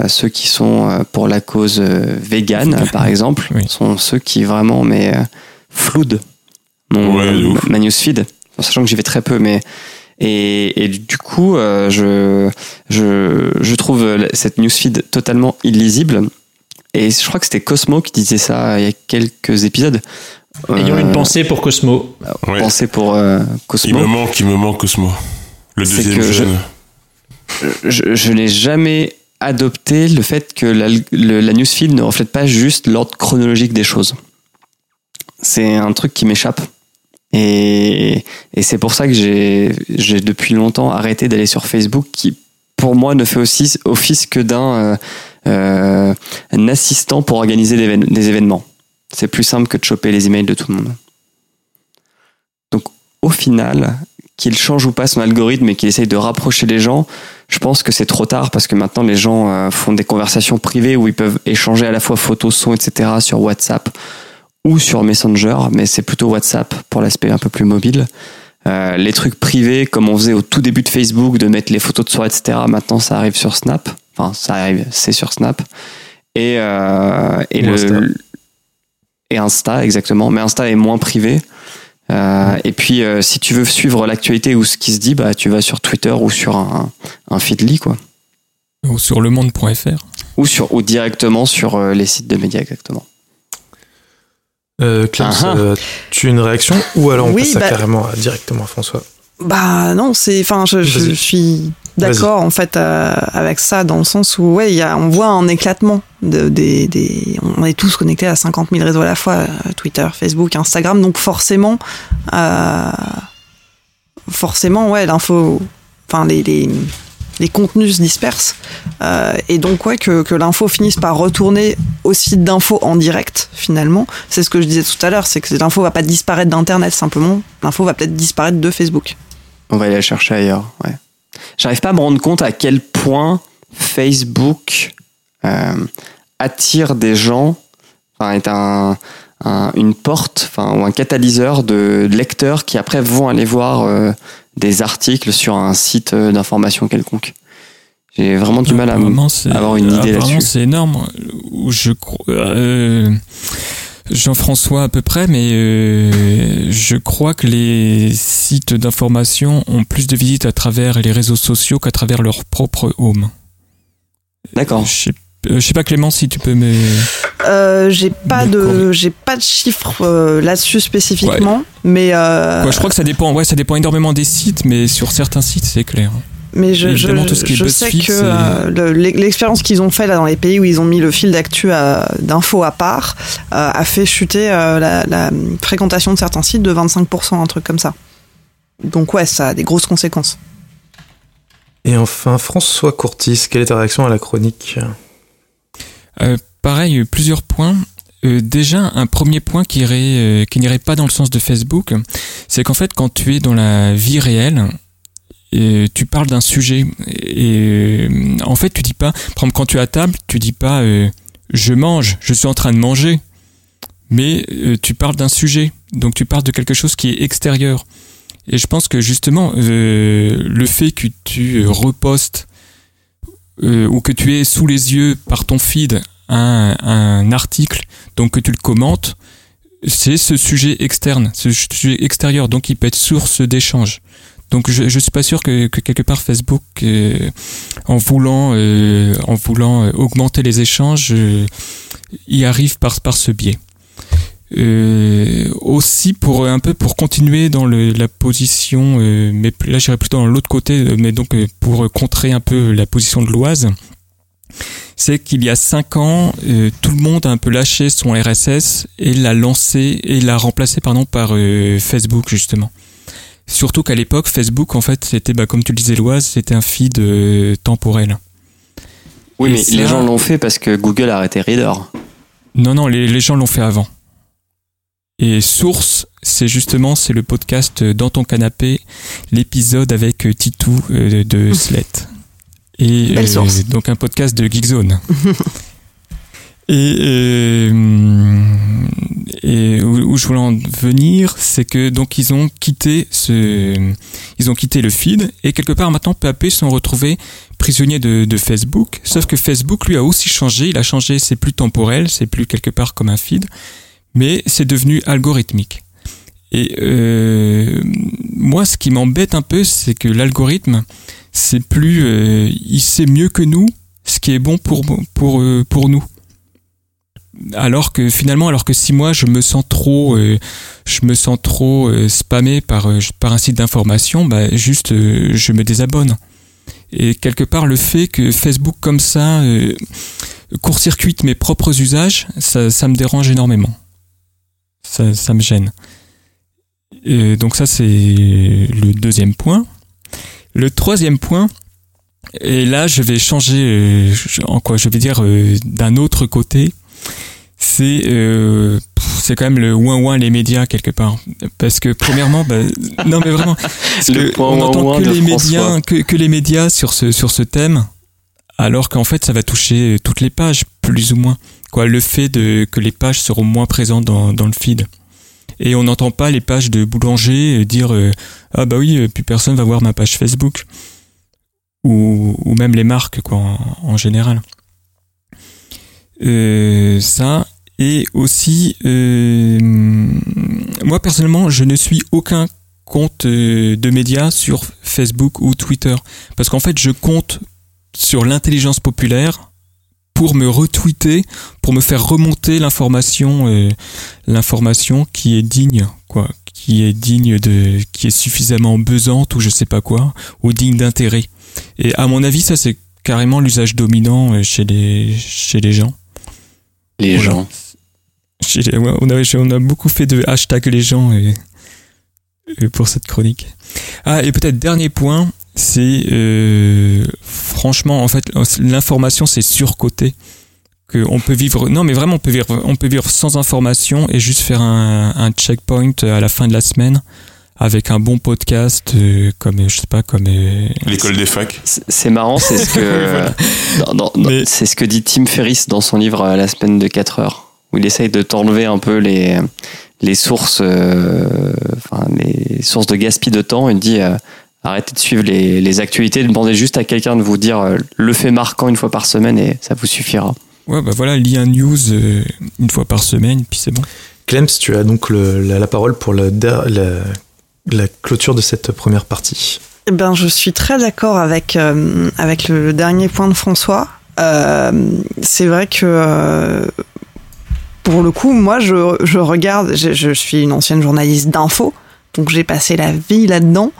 ceux qui sont pour la cause végane, par exemple, sont ceux qui vraiment mais floudent mon, ma newsfeed, sachant que j'y vais très peu, mais et, et, du coup, je, je, je trouve cette newsfeed totalement illisible et je crois que c'était Cosmo qui disait ça il y a quelques épisodes. Ayons une euh, pensée pour Cosmo. Ouais. Pensée pour euh, Cosmo. Il me manque, il me manque Cosmo. Le deuxième jeune. Je, je, n'ai jamais adopté le fait que la, la newsfeed ne reflète pas juste l'ordre chronologique des choses. C'est un truc qui m'échappe. Et, c'est pour ça que j'ai depuis longtemps arrêté d'aller sur Facebook qui, pour moi, ne fait aussi office que d'un euh, euh, assistant pour organiser des événements. C'est plus simple que de choper les emails de tout le monde. Donc au final, qu'il change ou pas son algorithme et qu'il essaye de rapprocher les gens, je pense que c'est trop tard parce que maintenant les gens euh, font des conversations privées où ils peuvent échanger à la fois photos, sons, etc. sur WhatsApp ou sur Messenger, mais c'est plutôt WhatsApp pour l'aspect un peu plus mobile. Euh, les trucs privés, comme on faisait au tout début de Facebook, de mettre les photos de soirée, etc. Maintenant, ça arrive sur Snap. Enfin, ça arrive, c'est sur Snap. Et, euh, et le Insta. et Insta exactement. Mais Insta est moins privé. Euh, et puis, si tu veux suivre l'actualité ou ce qui se dit, bah, tu vas sur Twitter ou sur un, un Feedly, quoi. Ou sur lemonde.fr. Ou sur, ou directement sur les sites de médias, exactement. Euh, Clem, uh tu as une réaction ou alors on passe ça bah, carrément directement à François Bah non, c'est, enfin, je, je, suis d'accord en fait euh, avec ça dans le sens où ouais, y a, on voit un éclatement de, des, des, on est tous connectés à 50 000 réseaux à la fois, euh, Twitter, Facebook, Instagram, donc forcément, euh, forcément, ouais, l'info, enfin les, les les contenus se dispersent. Euh, et donc, ouais, que, que l'info finisse par retourner au site d'info en direct, finalement. C'est ce que je disais tout à l'heure, c'est que l'info va pas disparaître d'Internet simplement, l'info va peut-être disparaître de Facebook. On va aller la chercher ailleurs, ouais. J'arrive pas à me rendre compte à quel point Facebook euh, attire des gens, enfin, est un, une porte, enfin, ou un catalyseur de lecteurs qui après vont aller voir euh, des articles sur un site euh, d'information quelconque. J'ai vraiment du mal à avoir une idée là-dessus. c'est énorme. Je crois. Euh, Jean-François à peu près, mais euh, je crois que les sites d'information ont plus de visites à travers les réseaux sociaux qu'à travers leur propre home. D'accord. Je sais, je sais pas Clément si tu peux me. Euh, j'ai pas de j'ai pas de chiffres euh, là-dessus spécifiquement, mais euh... je crois que ça dépend. Ouais, ça dépend énormément des sites, mais sur certains sites, c'est clair. Mais je, je, je sais que euh, l'expérience qu'ils ont fait là dans les pays où ils ont mis le fil d'actu d'infos à part euh, a fait chuter la, la, fréquentation de certains sites de 25%, un truc comme ça. Donc ouais, ça a des grosses conséquences. Et enfin, François Courtis, quelle est ta réaction à la chronique? euh, pareil, plusieurs points. Euh, déjà, un premier point qui irait, euh, qui n'irait pas dans le sens de Facebook, c'est qu'en fait, quand tu es dans la vie réelle, tu parles d'un sujet et en fait, tu dis pas, par exemple, quand tu es à table, tu dis pas je mange, je suis en train de manger, mais tu parles d'un sujet, donc tu parles de quelque chose qui est extérieur. Et je pense que justement, le fait que tu repostes euh, ou que tu es sous les yeux par ton feed un, un article, donc que tu le commentes, c'est ce sujet externe, ce sujet extérieur, donc il peut être source d'échange. Donc je, je suis pas sûr que, que quelque part Facebook, euh, en voulant, euh, en voulant augmenter les échanges, y arrive par par ce biais. Euh, aussi pour un peu pour continuer dans le, la position, euh, mais là j'irais plutôt dans l'autre côté, euh, mais donc pour contrer un peu la position de l'Oise, c'est qu'il y a cinq ans, tout le monde a un peu lâché son RSS et l'a lancé et l'a remplacé pardon par Facebook justement. Surtout qu'à l'époque, Facebook en fait c'était bah, comme tu le disais l'Oise, c'était un feed temporel. Oui, mais les gens l'ont fait parce que Google a arrêté Reader. Non, non, les, les gens l'ont fait avant. Et Source, c'est justement c'est le podcast dans ton canapé, l'épisode avec Titou de Slate. Et donc un podcast de Geekzone. Et, euh, et où, je voulais en venir, c'est que donc ils ont quitté ce, ils ont quitté le feed et quelque part maintenant peu à peu ils sont retrouvés prisonniers de, de, Facebook. Sauf que Facebook lui a aussi changé. Il a changé, c'est plus temporel, c'est plus quelque part comme un feed, mais c'est devenu algorithmique. Et euh, moi, ce qui m'embête un peu, c'est que l'algorithme, c'est plus, euh, il sait mieux que nous ce qui est bon pour pour euh, pour nous alors que finalement, alors que si moi je me sens trop, euh, je me sens trop euh, spammé par par un site d'information, bah juste je me désabonne. Et quelque part, le fait que Facebook comme ça court-circuite mes propres usages, ça, ça me dérange énormément. Ça, ça me gêne. Et donc ça c'est le deuxième point. Le troisième point, et là je vais changer en quoi je vais dire d'un autre côté c'est euh, c'est quand même le ouin ouin les médias quelque part parce que premièrement bah, non mais vraiment on n'entend que les médias que, que, les médias sur ce sur ce thème alors qu'en fait ça va toucher toutes les pages plus ou moins le fait que les pages seront moins présentes dans, le feed. Et on n'entend pas les pages de boulanger dire euh, ah bah oui plus personne va voir ma page Facebook ou, même les marques en général. Euh, ça et aussi euh, moi personnellement je ne suis aucun compte euh, de médias sur Facebook ou Twitter. Parce qu'en fait je compte sur l'intelligence populaire pour me retweeter pour me faire remonter l'information euh, l'information qui est digne quoi qui est digne de qui est suffisamment besante ou je sais pas quoi ou digne d'intérêt et à mon avis ça c'est carrément l'usage dominant euh, chez les chez les gens les gens. On a, on a beaucoup fait de hashtag les gens et, pour cette chronique. Ah, et peut-être dernier point, c'est euh, franchement, en fait, l'information c'est surcoté. Que on peut vivre, non mais vraiment on peut vivre, on peut vivre sans information et juste faire un, un checkpoint à la fin de la semaine avec un bon podcast euh, comme je sais pas comme euh, l'école des facs. C'est marrant, c'est ce que c'est ce que dit Tim Ferriss dans son livre euh, La semaine de 4 heures où il essaye de t'enlever un peu les les sources enfin les sources de gaspillage de temps, il dit arrêtez de suivre les, les actualités, demandez juste à quelqu'un de vous dire le fait marquant une fois par semaine et ça vous suffira. Ouais, bah voilà, lis un news une fois par semaine, puis c'est bon. Clems, tu as donc le, la, parole pour la la clôture de cette première partie eh ben, Je suis très d'accord avec, euh, avec le, dernier point de François. Euh, c'est vrai que euh, pour le coup, moi, je, je regarde, je, je, suis une ancienne journaliste d'info, donc j'ai passé la vie là-dedans.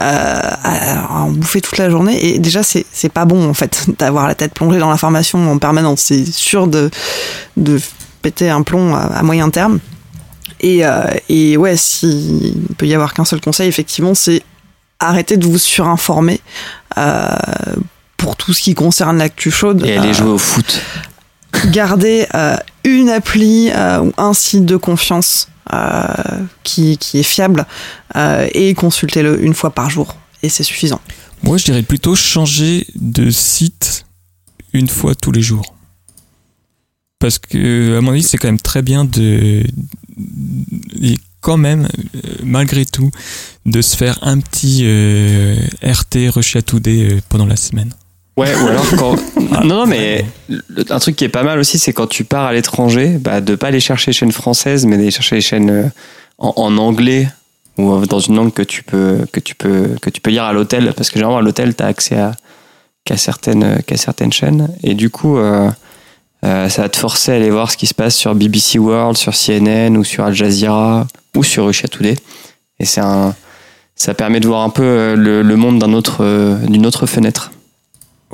À, en bouffer toute la journée et déjà c'est pas bon en fait d'avoir la tête plongée dans l'information en permanence c'est sûr de de péter un plomb à moyen terme et, euh, et ouais, s'il peut y avoir qu'un seul conseil, effectivement, c'est arrêter de vous surinformer euh, pour tout ce qui concerne l'actu chaude. Et aller euh, jouer au foot. Garder euh, une appli euh, ou un site de confiance qui, qui, est fiable et consultez-le une fois par jour. Et c'est suffisant. Moi, je dirais plutôt changer de site une fois tous les jours. Parce que, à mon avis, c'est quand même très bien de, et quand même, euh, malgré tout, de se faire un petit euh, RT rechatouder euh, pendant la semaine. Ouais, ou alors quand. non, non, mais un truc qui est pas mal aussi, c'est quand tu pars à l'étranger, bah, de pas aller chercher les chaînes françaises, mais d'aller chercher les chaînes en, anglais ou dans une langue que tu peux, que tu peux, que tu peux lire à l'hôtel, parce que généralement à l'hôtel, tu as accès à qu'à certaines, qu'à certaines chaînes. Et du coup, euh, ça va te forcer à aller voir ce qui se passe sur BBC World, sur CNN ou sur Al Jazeera ou sur Russia Today. Et c'est un, ça permet de voir un peu euh, le, monde d'un autre, euh, d'une autre fenêtre.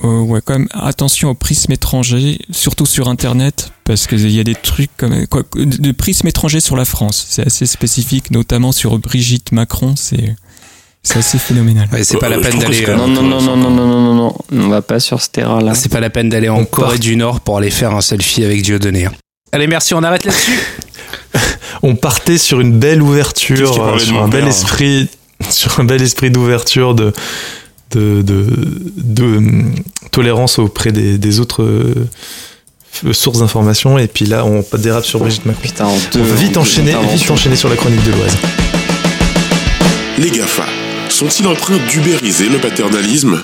Ouais, quand même, attention au prisme étranger, surtout sur Internet, parce qu'il y a des trucs comme quoi, de prisme étranger sur la France. C'est assez spécifique, notamment sur Brigitte Macron. C'est c'est assez phénoménal. c'est pas la peine d'aller. Non, non, non, non, non, non, non, non, on va pas sur ce terrain-là. C'est pas la peine d'aller en Corée du Nord pour aller faire un selfie avec Dieudonné. Allez, merci, on arrête là-dessus. on partait sur une belle ouverture, euh, sur un bel esprit, sur un bel esprit d'ouverture de de, de, de, tolérance auprès des, des autres euh, sources d'informations. Et puis là, on dérape sur Brigitte Macron. Putain, on va vite enchaîner, vite enchaîner sur la chronique de l'Oise. Les GAFA sont-ils en train d'ubériser le paternalisme?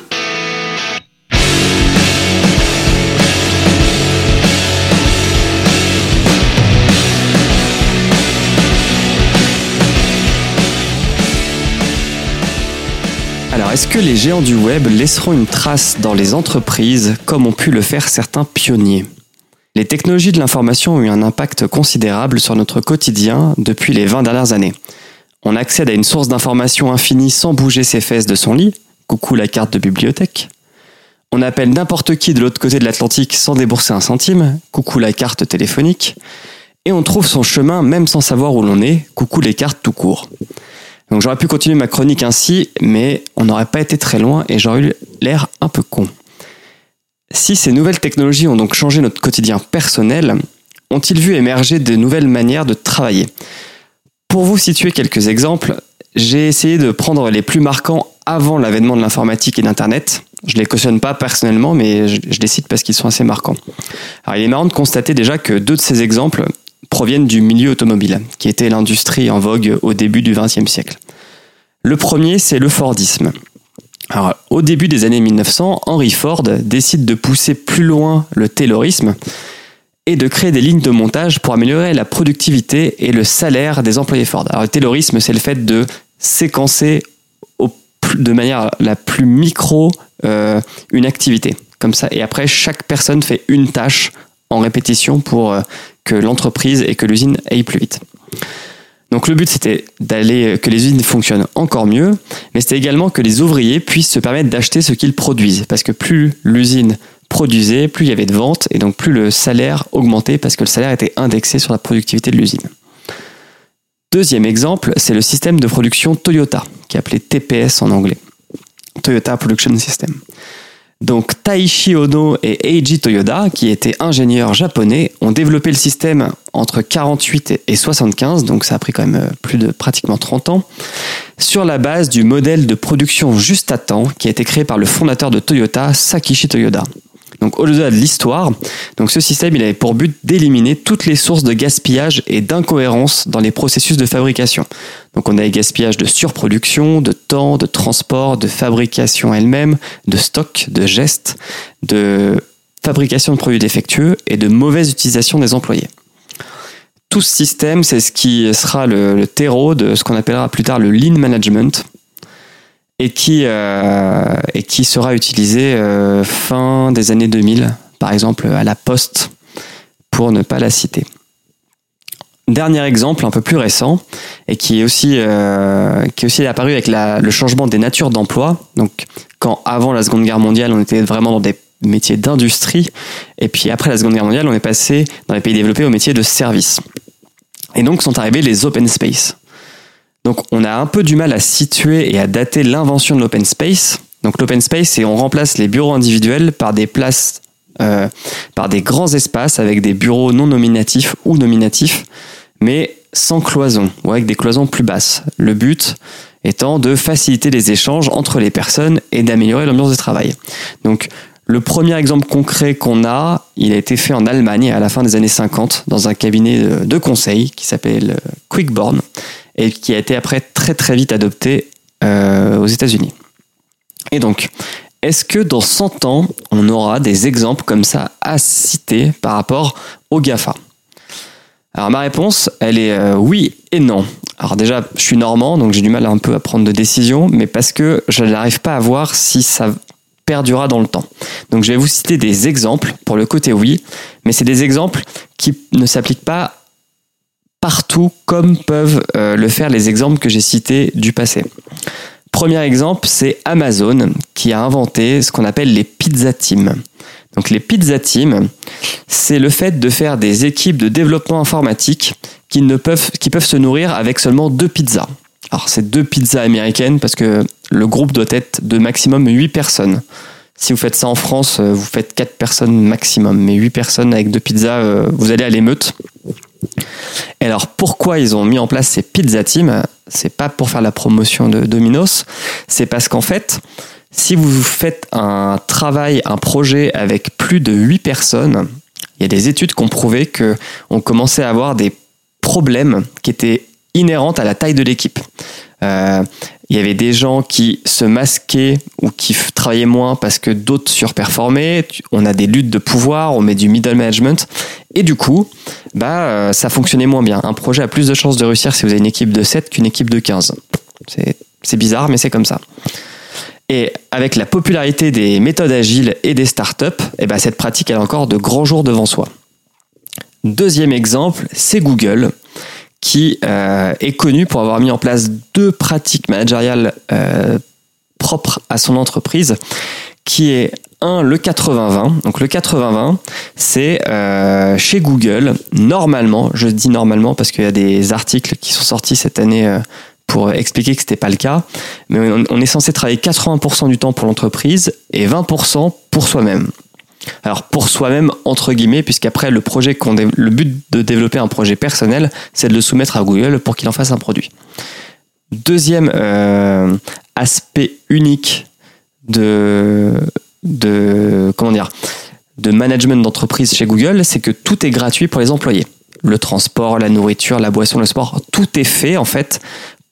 Est-ce que les géants du web laisseront une trace dans les entreprises comme ont pu le faire certains pionniers? Les technologies de l'information ont eu un impact considérable sur notre quotidien depuis les 20 dernières années. On accède à une source d'information infinie sans bouger ses fesses de son lit. Coucou la carte de bibliothèque. On appelle n'importe qui de l'autre côté de l'Atlantique sans débourser un centime. Coucou la carte téléphonique. Et on trouve son chemin même sans savoir où l'on est. Coucou les cartes tout court. Donc j'aurais pu continuer ma chronique ainsi, mais on n'aurait pas été très loin et j'aurais eu l'air un peu con. Si ces nouvelles technologies ont donc changé notre quotidien personnel, ont-ils vu émerger de nouvelles manières de travailler? Pour vous situer quelques exemples, j'ai essayé de prendre les plus marquants avant l'avènement de l'informatique et d'Internet. Je les cautionne pas personnellement, mais je, les cite parce qu'ils sont assez marquants. Alors, il est marrant de constater déjà que deux de ces exemples proviennent du milieu automobile, qui était l'industrie en vogue au début du XXe siècle. Le premier, c'est le Fordisme. Alors, au début des années 1900, Henry Ford décide de pousser plus loin le taylorisme et de créer des lignes de montage pour améliorer la productivité et le salaire des employés Ford. Alors, le taylorisme, c'est le fait de séquencer de manière la plus micro euh, une activité, comme ça. Et après, chaque personne fait une tâche en répétition pour euh, que l'entreprise et que l'usine aillent plus vite. Donc le but c'était d'aller que les usines fonctionnent encore mieux, mais c'était également que les ouvriers puissent se permettre d'acheter ce qu'ils produisent, parce que plus l'usine produisait, plus il y avait de ventes, et donc plus le salaire augmentait, parce que le salaire était indexé sur la productivité de l'usine. Deuxième exemple, c'est le système de production Toyota, qui est appelé TPS en anglais. Toyota Production System. Donc Taishi Ono et Eiji Toyoda, qui étaient ingénieurs japonais, ont développé le système entre 48 et 75, donc ça a pris quand même euh, plus de pratiquement 30 ans, sur la base du modèle de production juste à temps qui a été créé par le fondateur de Toyota, Sakishi Toyoda. Donc au-delà de l'histoire, donc ce système il avait pour but d'éliminer toutes les sources de gaspillage et d'incohérence dans les processus de fabrication. Donc on a les gaspillages de surproduction, de temps, de transport, de fabrication elle-même, de stock, de gestes, de fabrication de produits défectueux et de mauvaise utilisation des employés. Tout ce système, c'est ce qui sera le, terreau de ce qu'on appellera plus tard le lean management, et qui, euh, et qui sera utilisé euh, fin des années 2000, par exemple à la Poste, pour ne pas la citer. Dernier exemple un peu plus récent et qui est aussi euh, est apparu avec le changement des natures d'emploi. Donc quand avant la Seconde Guerre mondiale on était vraiment dans des métiers d'industrie et puis après la Seconde Guerre mondiale on est passé dans les pays développés aux métiers de service. Et donc sont arrivés les open space. Donc on a un peu du mal à situer et à dater l'invention de l'open space. Donc l'open space, c'est on remplace les bureaux individuels par des places, euh, par des grands espaces avec des bureaux non nominatifs ou nominatifs, mais sans cloison ou avec des cloisons plus basses. Le but étant de faciliter les échanges entre les personnes et d'améliorer l'ambiance de travail. Donc le premier exemple concret qu'on a, il a été fait en Allemagne à la fin des années 50 dans un cabinet de conseil qui s'appelle Quickborn et qui a été après très très vite adopté euh, aux États-Unis. Et donc, est-ce que dans 100 ans, on aura des exemples comme ça à citer par rapport aux GAFA Alors ma réponse, elle est euh, oui et non. Alors déjà, je suis normand, donc j'ai du mal un peu à prendre de décision, mais parce que je n'arrive pas à voir si ça perdurera dans le temps. Donc je vais vous citer des exemples pour le côté oui, mais c'est des exemples qui ne s'appliquent pas partout comme peuvent euh, le faire les exemples que j'ai cités du passé. Premier exemple, c'est Amazon qui a inventé ce qu'on appelle les pizza teams. Donc les pizza teams, c'est le fait de faire des équipes de développement informatique qui, ne peuvent, qui peuvent se nourrir avec seulement deux pizzas. Alors c'est deux pizzas américaines parce que le groupe doit être de maximum 8 personnes. Si vous faites ça en France, vous faites 4 personnes maximum, mais 8 personnes avec deux pizzas, vous allez à l'émeute. Et alors pourquoi ils ont mis en place ces pizza teams C'est pas pour faire la promotion de Domino's, c'est parce qu'en fait, si vous faites un travail, un projet avec plus de 8 personnes, il y a des études qui ont prouvé qu'on commençait à avoir des problèmes qui étaient inhérentes à la taille de l'équipe. Euh, il y avait des gens qui se masquaient ou qui travaillaient moins parce que d'autres surperformaient. On a des luttes de pouvoir, on met du middle management. Et du coup, bah, euh, ça fonctionnait moins bien. Un projet a plus de chances de réussir si vous avez une équipe de 7 qu'une équipe de 15. C'est bizarre, mais c'est comme ça. Et avec la popularité des méthodes agiles et des startups, eh ben cette pratique a encore de grands jours devant soi. Deuxième exemple, c'est Google qui euh, est connu pour avoir mis en place deux pratiques managériales euh, propres à son entreprise, qui est un, le 80-20. Donc le 80-20, c'est euh, chez Google, normalement, je dis normalement parce qu'il y a des articles qui sont sortis cette année pour expliquer que ce n'était pas le cas. Mais on, est censé travailler 80% du temps pour l'entreprise et 20% pour soi-même. Alors pour soi-même entre guillemets, puisqu'après le projet qu'on le but de développer un projet personnel, c'est de le soumettre à Google pour qu'il en fasse un produit. Deuxième euh, aspect unique de de comment dire de management d'entreprise chez Google, c'est que tout est gratuit pour les employés. Le transport, la nourriture, la boisson, le sport, tout est fait en fait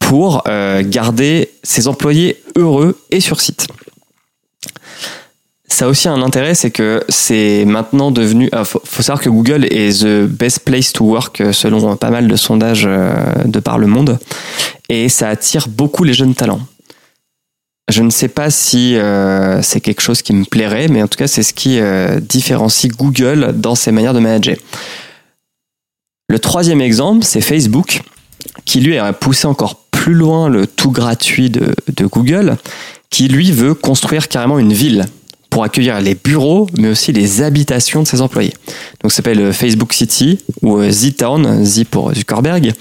pour euh, garder ses employés heureux et sur site. Ça a aussi un intérêt, c'est que c'est maintenant devenu. Il ah, faut, savoir que Google est the best place to work selon pas mal de sondages euh, de par le monde, et ça attire beaucoup les jeunes talents. Je ne sais pas si euh, c'est quelque chose qui me plairait, mais en tout cas, c'est ce qui différencie Google dans ses manières de manager. Le troisième exemple, c'est Facebook, qui lui a poussé encore plus loin le tout gratuit de, Google, qui lui veut construire carrément une ville pour accueillir les bureaux, mais aussi les habitations de ses employés. Donc, ça s'appelle Facebook City ou euh, Z-Town, Z pour Zuckerberg.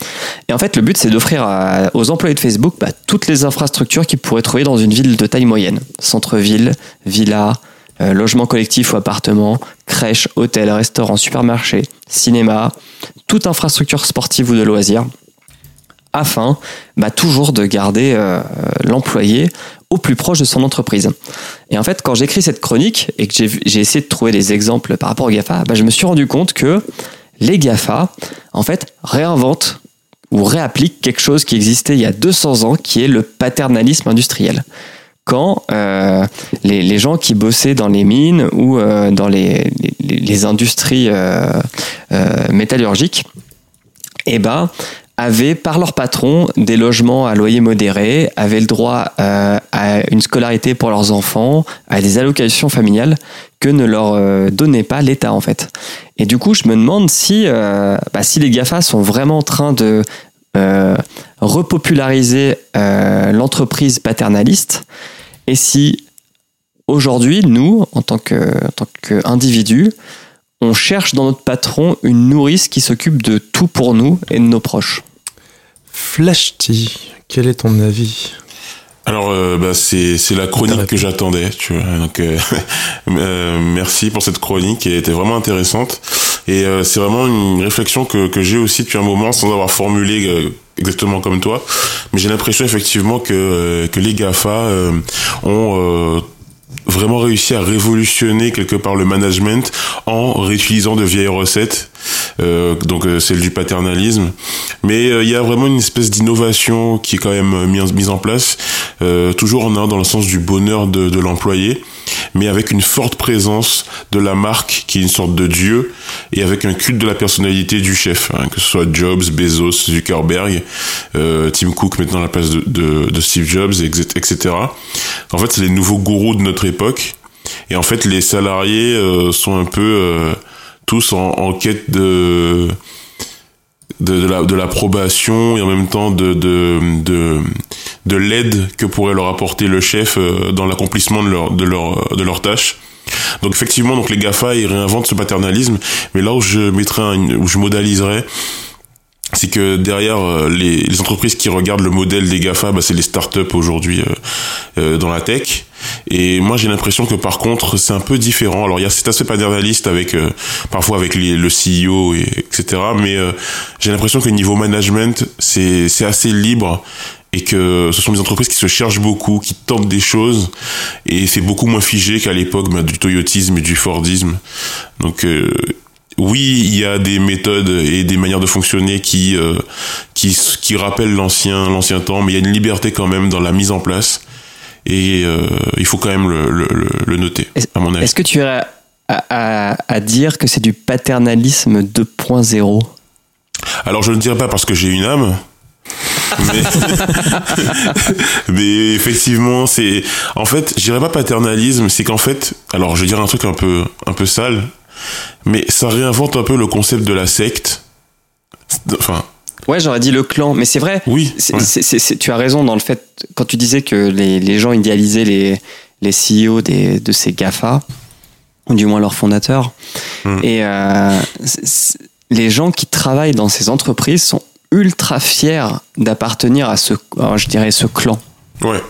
Et en fait, le but, c'est d'offrir aux employés de Facebook bah, toutes les infrastructures qu'ils pourraient trouver dans une ville de taille moyenne. Centre-ville, villa, euh, logement collectif ou appartement, crèche, hôtel, restaurant, supermarché, cinéma, toute infrastructure sportive ou de loisirs afin bah, toujours de garder euh, l'employé au plus proche de son entreprise. Et en fait, quand j'écris cette chronique et que j'ai essayé de trouver des exemples par rapport aux GAFA, bah, je me suis rendu compte que les GAFA, en fait, réinventent ou réappliquent quelque chose qui existait il y a 200 ans, qui est le paternalisme industriel. Quand euh, les, gens qui bossaient dans les mines ou euh, dans les, industries métallurgiques, eh ben, avaient par leur patron des logements à loyer modéré, avaient le droit euh, à une scolarité pour leurs enfants, à des allocations familiales que ne leur euh, donnait pas l'État en fait. Et du coup, je me demande si, euh, bah, si les GAFA sont vraiment en train de repopulariser l'entreprise paternaliste et si aujourd'hui, nous, en tant qu'individus, on cherche dans notre patron une nourrice qui s'occupe de tout pour nous et de nos proches. Flashty, quel est ton avis? Alors euh, bah, c'est c'est la chronique que j'attendais, tu vois. Donc euh, euh, merci pour cette chronique qui était vraiment intéressante. Et c'est vraiment une réflexion que que j'ai aussi depuis un moment sans avoir formulé exactement comme toi, mais j'ai l'impression effectivement que que les Gafa ont vraiment réussi à révolutionner quelque part le management en réutilisant de vieilles recettes, euh, donc euh, celle du paternalisme. Mais euh, il y a vraiment une espèce d'innovation qui est quand même mise, mise en place, toujours en allant dans le sens du bonheur de, de l'employé mais avec une forte présence de la marque qui est une sorte de dieu et avec un culte de la personnalité du chef, hein, que ce soit Jobs, Bezos, Zuckerberg, euh, Tim Cook maintenant à la place de, de, de Steve Jobs, etc. En fait, c'est les nouveaux gourous de notre époque. Et en fait, les salariés euh, sont un peu euh, tous en, quête de de, de, la, de l'approbation et en même temps de, de, de, de l'aide que pourrait leur apporter le chef euh, dans l'accomplissement de leur, de leur, de leur tâche. Donc effectivement, donc les GAFA, ils réinventent ce paternalisme, mais là où je mettrais, où je modaliserais, c'est que derrière les, les, entreprises qui regardent le modèle des GAFA, bah, c'est les startups aujourd'hui dans la tech. Et moi, j'ai l'impression que par contre, c'est un peu différent. Alors, il y a cet aspect paternaliste avec euh, parfois avec les, le CEO et etc. Mais euh, j'ai l'impression que niveau management, c'est c'est assez libre et que ce sont des entreprises qui se cherchent beaucoup, qui tentent des choses, et c'est beaucoup moins figé qu'à l'époque bah, du Toyotisme et du Fordisme. Donc euh, oui, il y a des méthodes et des manières de fonctionner qui qui qui rappellent l'ancien l'ancien temps, mais il y a une liberté quand même dans la mise en place et euh, il faut quand même le, le, le noter, à mon avis. Est-ce que tu as à, à, dire que c'est du paternalisme 2.0 Alors je ne dirais pas parce que j'ai une âme. mais, mais, effectivement, c'est en fait, je dirais pas paternalisme, c'est qu'en fait, alors je vais dire un truc un peu un peu sale, mais ça réinvente un peu le concept de la secte. Enfin, Ouais, j'aurais dit le clan, mais c'est vrai. Oui. tu as raison dans le fait, quand tu disais que les, les gens idéalisaient les, les CEO des, de ces GAFA, ou du moins leurs fondateurs. Hmm. Et euh, les gens qui travaillent dans ces entreprises sont ultra fiers d'appartenir à ce, je dirais, ce clan. Ouais.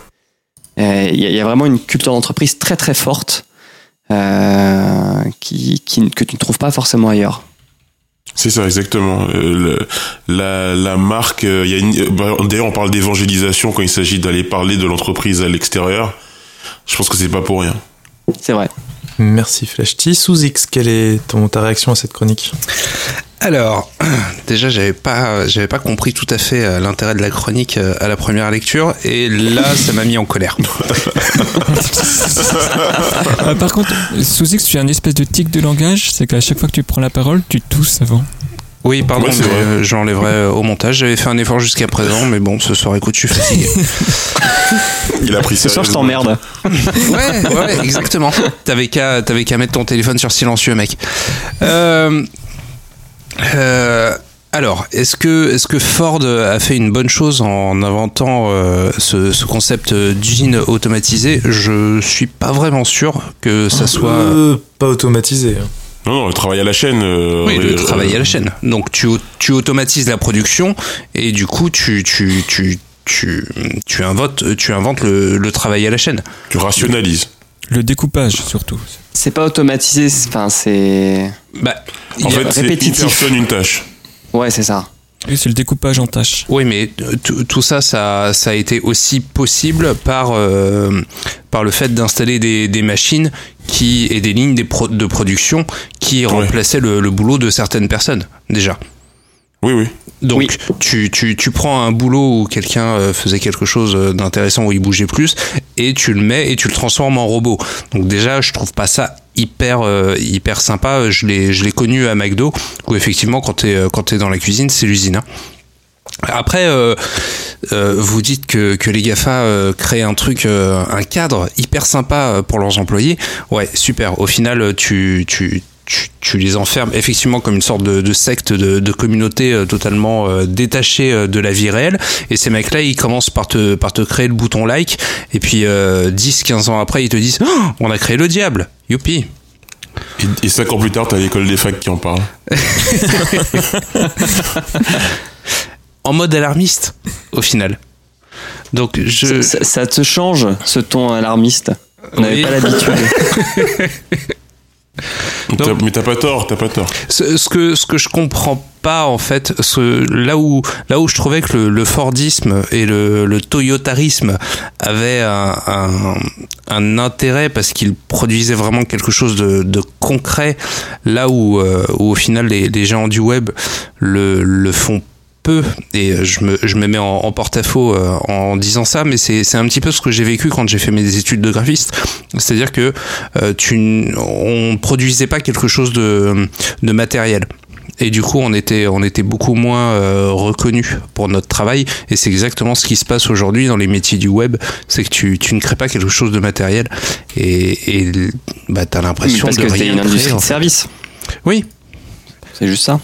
Il y, y, a vraiment une culture d'entreprise très très forte euh, qui, qui, que tu ne trouves pas forcément ailleurs. C'est ça, exactement. Euh, la, la marque, euh, il y a une, bah, d'ailleurs, on parle d'évangélisation quand il s'agit d'aller parler de l'entreprise à l'extérieur. Je pense que c'est pas pour rien. C'est vrai. Merci Flashty. Sous X, quelle est ton, ta réaction à cette chronique? Alors, déjà, j'avais pas, j'avais pas compris tout à fait euh, l'intérêt de la chronique euh, à la première lecture, et là, ça m'a mis en colère. Euh, par contre, sous X, tu as une espèce de tic de langage, c'est qu'à chaque fois que tu prends la parole, tu tousses avant. Oui, pardon, ouais, je l'enlèverai au montage. J'avais fait un effort jusqu'à présent, mais bon, ce soir, écoute, je suis fatigué. Il a pris Ce soir, je t'emmerde. ouais, ouais, exactement. T'avais qu'à, t'avais qu'à mettre ton téléphone sur silencieux, mec. Euh, euh, alors, est-ce que, est que Ford a fait une bonne chose en inventant euh, ce, concept d'usine automatisée? Je suis pas vraiment sûr que ça soit. Euh, pas automatisé. Hein. Non, non, le travail à la chaîne. oui, le travail à la chaîne. Donc tu, tu automatises la production et du coup tu, tu, tu, tu, tu inventes, tu inventes le, le travail à la chaîne. Tu rationalises. Le découpage surtout. C'est pas automatisé, enfin c'est. Bah, en fait, répétitif. Une, une tâche. Ouais, c'est ça. Oui, c'est le découpage en tâches. Oui, mais tout ça, ça, ça, a été aussi possible par, euh, par le fait d'installer des, des, machines qui, et des lignes de production qui remplaçaient le, le, boulot de certaines personnes, déjà. Oui, oui. Donc tu, tu, tu, prends un boulot où quelqu'un euh, faisait quelque chose euh, d'intéressant où il bougeait plus et tu le mets et tu le transformes en robot. Donc déjà je trouve pas ça hyper euh, hyper sympa. Je l'ai je l'ai connu à McDo où effectivement quand t'es quand t'es dans la cuisine c'est l'usine. Hein. Après, euh, vous dites que, que les GAFA créent un truc, un cadre hyper sympa pour leurs employés. Ouais, super. Au final, tu, tu, tu, les enfermes effectivement comme une sorte de, secte de, communauté euh, totalement euh, détachée euh, de la vie réelle. Et ces mecs-là, ils commencent par te, par te créer le bouton like. Et puis 10-15 ans après, ils te disent oh, On a créé le diable Youpi et, et 5 ans plus tard, t'as l'école des facs qui en parle. en mode alarmiste, au final. Donc je... ça, te change, ce ton alarmiste? On n'avait pas l'habitude. mais t'as pas tort, t'as pas tort. Ce, que ce que je comprends pas en fait, ce, là où là où je trouvais que le, Fordisme et le, le Toyotarisme avaient un, un, intérêt parce qu'ils produisaient vraiment quelque chose de, de concret, là où, euh, où au final les, les gens du web le, le font et je me, je me mets en, porte-à-faux euh, en disant ça, mais c'est un petit peu ce que j'ai vécu quand j'ai fait mes études de graphiste. C'est-à-dire que euh, tu, on produisait pas quelque chose de, de matériel. Et du coup on était on était beaucoup moins euh, reconnu pour notre travail. Et c'est exactement ce qui se passe aujourd'hui dans les métiers du web. C'est que tu, tu ne crées pas quelque chose de matériel. Et, et bah t'as l'impression de que rien une industrie de service. Oui. C'est juste ça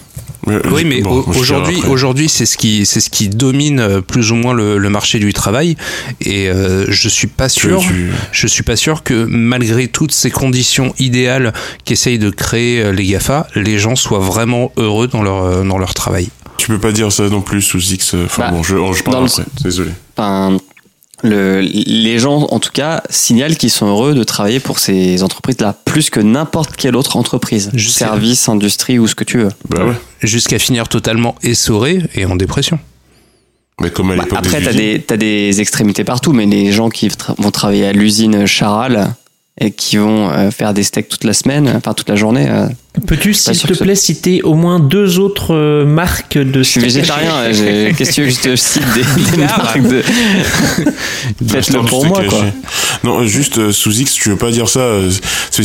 oui, mais aujourd'hui, aujourd'hui, c'est ce qui, c'est ce qui domine euh, plus ou moins le, marché du travail. Et euh, je suis pas sûr, je suis pas sûr que malgré toutes ces conditions idéales qu'essayent de créer euh, les Gafa, les gens soient vraiment heureux dans leur dans leur travail. Tu peux pas dire ça non plus sous X. Enfin bah, bon, je, je parle après. Désolé. Enfin, le, les gens, en tout cas, signalent qu'ils sont heureux de travailler pour ces entreprises-là, plus que n'importe quelle autre entreprise, service, industrie ou ce que tu veux. Bah ouais. Jusqu'à finir totalement essoré et en dépression. Mais comme à bah, Après, t'as des, as des extrémités partout, mais les gens qui vont travailler à l'usine Charal, et qui vont euh, faire des steaks toute la semaine, enfin toute la journée. Euh, Peux-tu, s'il te plaît, citer au moins deux autres euh, marques de steaks Je suis végétarien, qu'est-ce que je te cite des, marques de. Faites-le pour moi, quoi. Non, juste sous X, tu veux pas dire ça.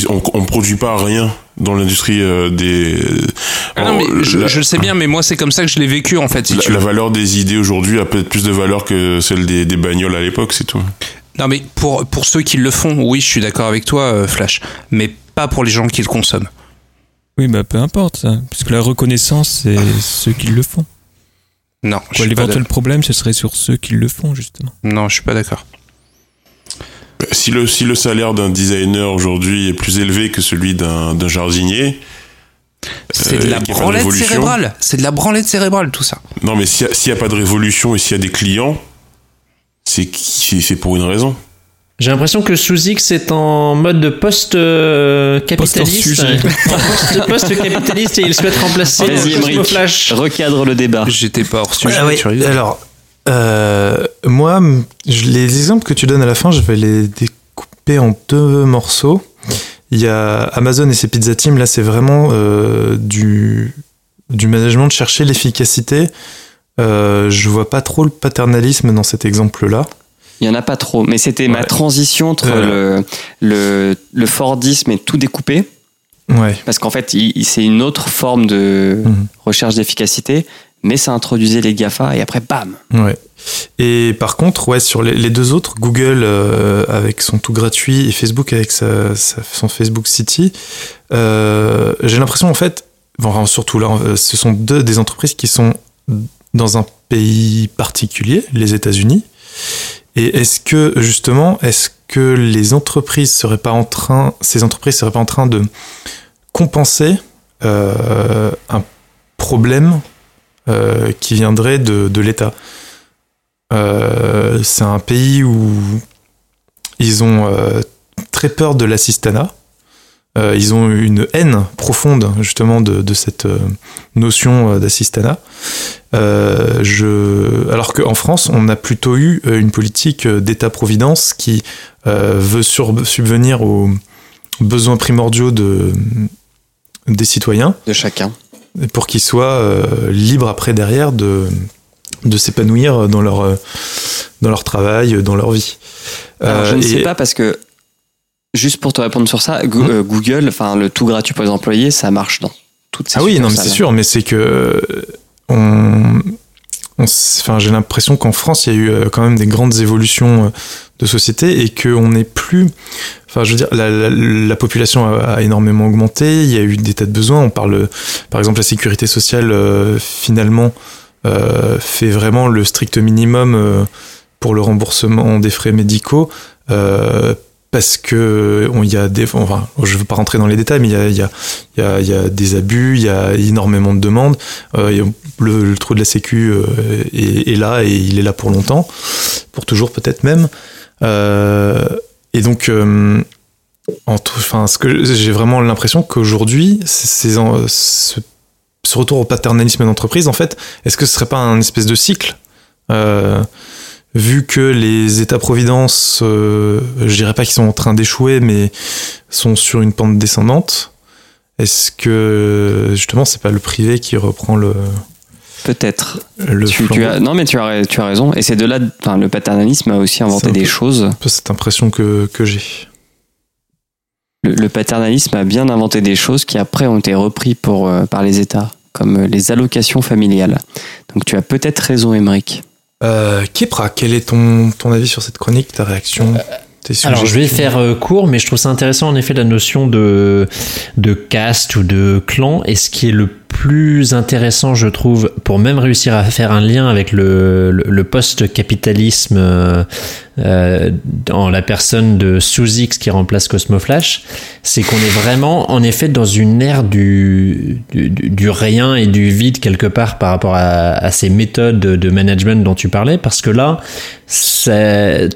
On, on produit pas rien dans l'industrie des. Ah non, mais je, le sais bien, mais moi c'est comme ça que je l'ai vécu en fait. Si la, tu la valeur des idées aujourd'hui a peut-être plus de valeur que celle des, des bagnoles à l'époque, c'est tout. Non, mais pour, pour ceux qui le font, oui, je suis d'accord avec toi, euh, Flash. Mais pas pour les gens qui le consomment. Oui, bah peu importe ça. Parce que la reconnaissance, c'est ceux qui le font. Non. L'éventuel problème, ce serait sur ceux qui le font, justement. Non, je suis pas d'accord. Bah, si le, si le salaire d'un designer aujourd'hui est plus élevé que celui d'un jardinier, c'est de la euh, branlette cérébrale. C'est de la branlette cérébrale, tout ça. Non, mais s'il n'y a, a, pas de révolution et s'il y a des clients, c'est pour une raison. J'ai l'impression que Sous-X est en mode post-capitaliste. Post-capitaliste et il souhaite remplacer le Flash. Recadre le débat. J'étais pas hors sujet. Alors, euh, moi, les exemples que tu donnes à la fin, je vais les découper en deux morceaux. Il y a Amazon et ses pizza team. Là, c'est vraiment euh, du, du management de chercher l'efficacité euh, je vois pas trop le paternalisme dans cet exemple-là. Il y en a pas trop, mais c'était ma transition entre le, le, Fordisme et tout découpé. Ouais. Parce qu'en fait, c'est une autre forme de mhm. recherche d'efficacité, mais ça introduisait les GAFA et après, bam Ouais. Et par contre, ouais, sur les, deux autres, Google euh, avec son tout gratuit et Facebook avec sa, son Facebook City, euh, j'ai l'impression en fait, bon, surtout là, ce sont deux des entreprises qui sont dans un pays particulier, les États-Unis. Et est-ce que justement, est-ce que les entreprises seraient pas en train, ces entreprises seraient pas en train de compenser euh, un problème euh, qui viendrait de, l'État? Euh, C'est un pays où ils ont très peur de l'assistanat. Euh, ils ont une haine profonde justement de, cette euh, notion euh, d'assistanat. je... Alors qu'en France, on a plutôt eu une politique d'État-providence qui veut subvenir aux besoins primordiaux de, des citoyens. De chacun. Pour qu'ils soient libres après derrière de, de s'épanouir dans leur, dans leur travail, dans leur vie. Alors, je ne sais pas parce que Juste pour te répondre sur ça, hum. euh, Google, enfin le tout gratuit pour les employés, ça marche dans toutes ces Ah oui, non, mais c'est sûr, mais c'est que on, enfin, j'ai l'impression qu'en France, il y a eu euh, quand même des grandes évolutions euh, de société et qu'on n'est plus. Enfin, je veux dire, la, population a, énormément augmenté. Il y a eu des tas de besoins. On parle, par exemple, la sécurité sociale finalement fait vraiment le strict minimum pour le remboursement des frais médicaux parce que y a des enfin je veux pas rentrer dans les détails mais il y a y a y y a des abus il y a énormément de demandes. Euh, le, trou de la sécu euh, est, là et il est là pour longtemps pour toujours peut-être même. Euh, et donc enfin ce que j'ai vraiment l'impression qu'aujourd'hui ce, retour au paternalisme d'entreprise en fait est-ce que ce serait pas un espèce de cycle? Vu que les États-providence, euh, je dirais pas qu'ils sont en train d'échouer, mais sont sur une pente descendante, est-ce que justement c'est pas le privé qui reprend le Peut-être. non, mais tu as, tu as raison. Et c'est de là, enfin, le paternalisme a aussi inventé des choses. Un peu cette impression que, que j'ai. Le, paternalisme a bien inventé des choses qui après ont été repris pour, euh, par les États, comme les allocations familiales. Donc tu as peut-être raison, Émeric. Euh, Kipra, quel est ton, ton avis sur cette chronique, ta réaction alors je vais faire euh, court, mais je trouve ça intéressant en effet la notion de, de caste ou de clan. Et ce qui est le plus intéressant, je trouve, pour même réussir à faire un lien avec le, le, post-capitalisme euh, euh, dans la personne de Suzix qui remplace Cosmo Flash, c'est qu'on est vraiment, en effet, dans une ère du, du, du, rien et du vide quelque part par rapport à, à, ces méthodes de management dont tu parlais, parce que là,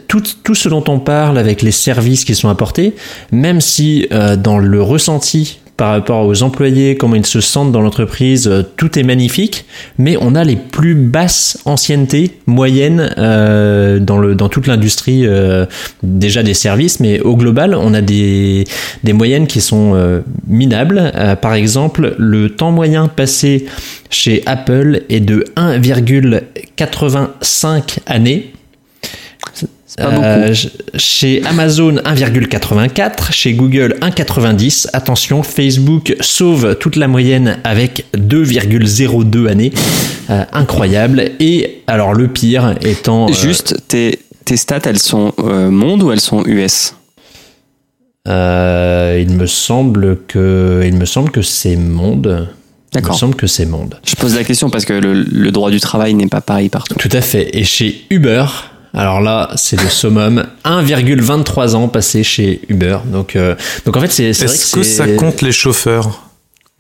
tout, tout ce dont on parle avec les services qui sont apportés, même si euh, dans le ressenti par rapport aux employés, comment ils se sentent dans l'entreprise, euh, tout est magnifique, mais on a les plus basses anciennetés moyennes euh, dans, le, dans toute l'industrie euh, déjà des services, mais au global, on a des, des moyennes qui sont minables. Par exemple, le temps moyen passé chez Apple est de 1,85 années euh, chez Amazon 1,84, chez Google 1,90. Attention, Facebook sauve toute la moyenne avec 2,02 années. Euh, incroyable. Et alors le pire étant... Euh, Juste, tes, tes stats, elles sont monde ou elles sont US il me semble que il me semble que c'est monde. Il me semble que c'est monde. Je pose la question parce que le, le droit du travail n'est pas pareil partout. Tout à fait. Et chez Uber, alors là, c'est le summum. 1,23 ans passé chez Uber. Donc, euh, donc en fait, c'est vrai Est-ce que, ça compte les chauffeurs?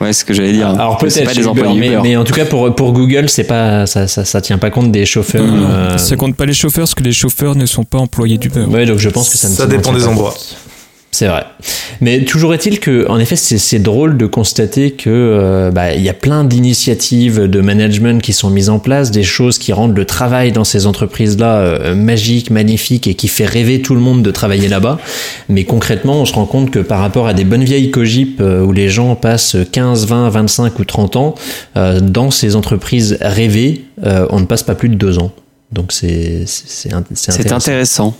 Ouais, ce que j'allais dire. Alors peut-être pas des employés mais, mais, en tout cas pour pour Google, c'est pas ça, ça, ça tient pas compte des chauffeurs. Euh... Ça compte pas les chauffeurs parce que les chauffeurs ne sont pas employés d'Uber. Ouais, donc je pense que ça ne ça dépend des endroits. C'est vrai. Mais toujours est-il que, en effet, c'est drôle de constater que euh, bah, il y a plein d'initiatives de management qui sont mises en place, des choses qui rendent le travail dans ces entreprises-là euh, magique, magnifique et qui fait rêver tout le monde de travailler là-bas. Mais concrètement, on se rend compte que par rapport à des bonnes vieilles cogip euh, où les gens passent 15, 20, 25 ou 30 ans, euh, dans ces entreprises rêvées, euh, on ne passe pas plus de deux ans. Donc c'est intéressant. intéressant.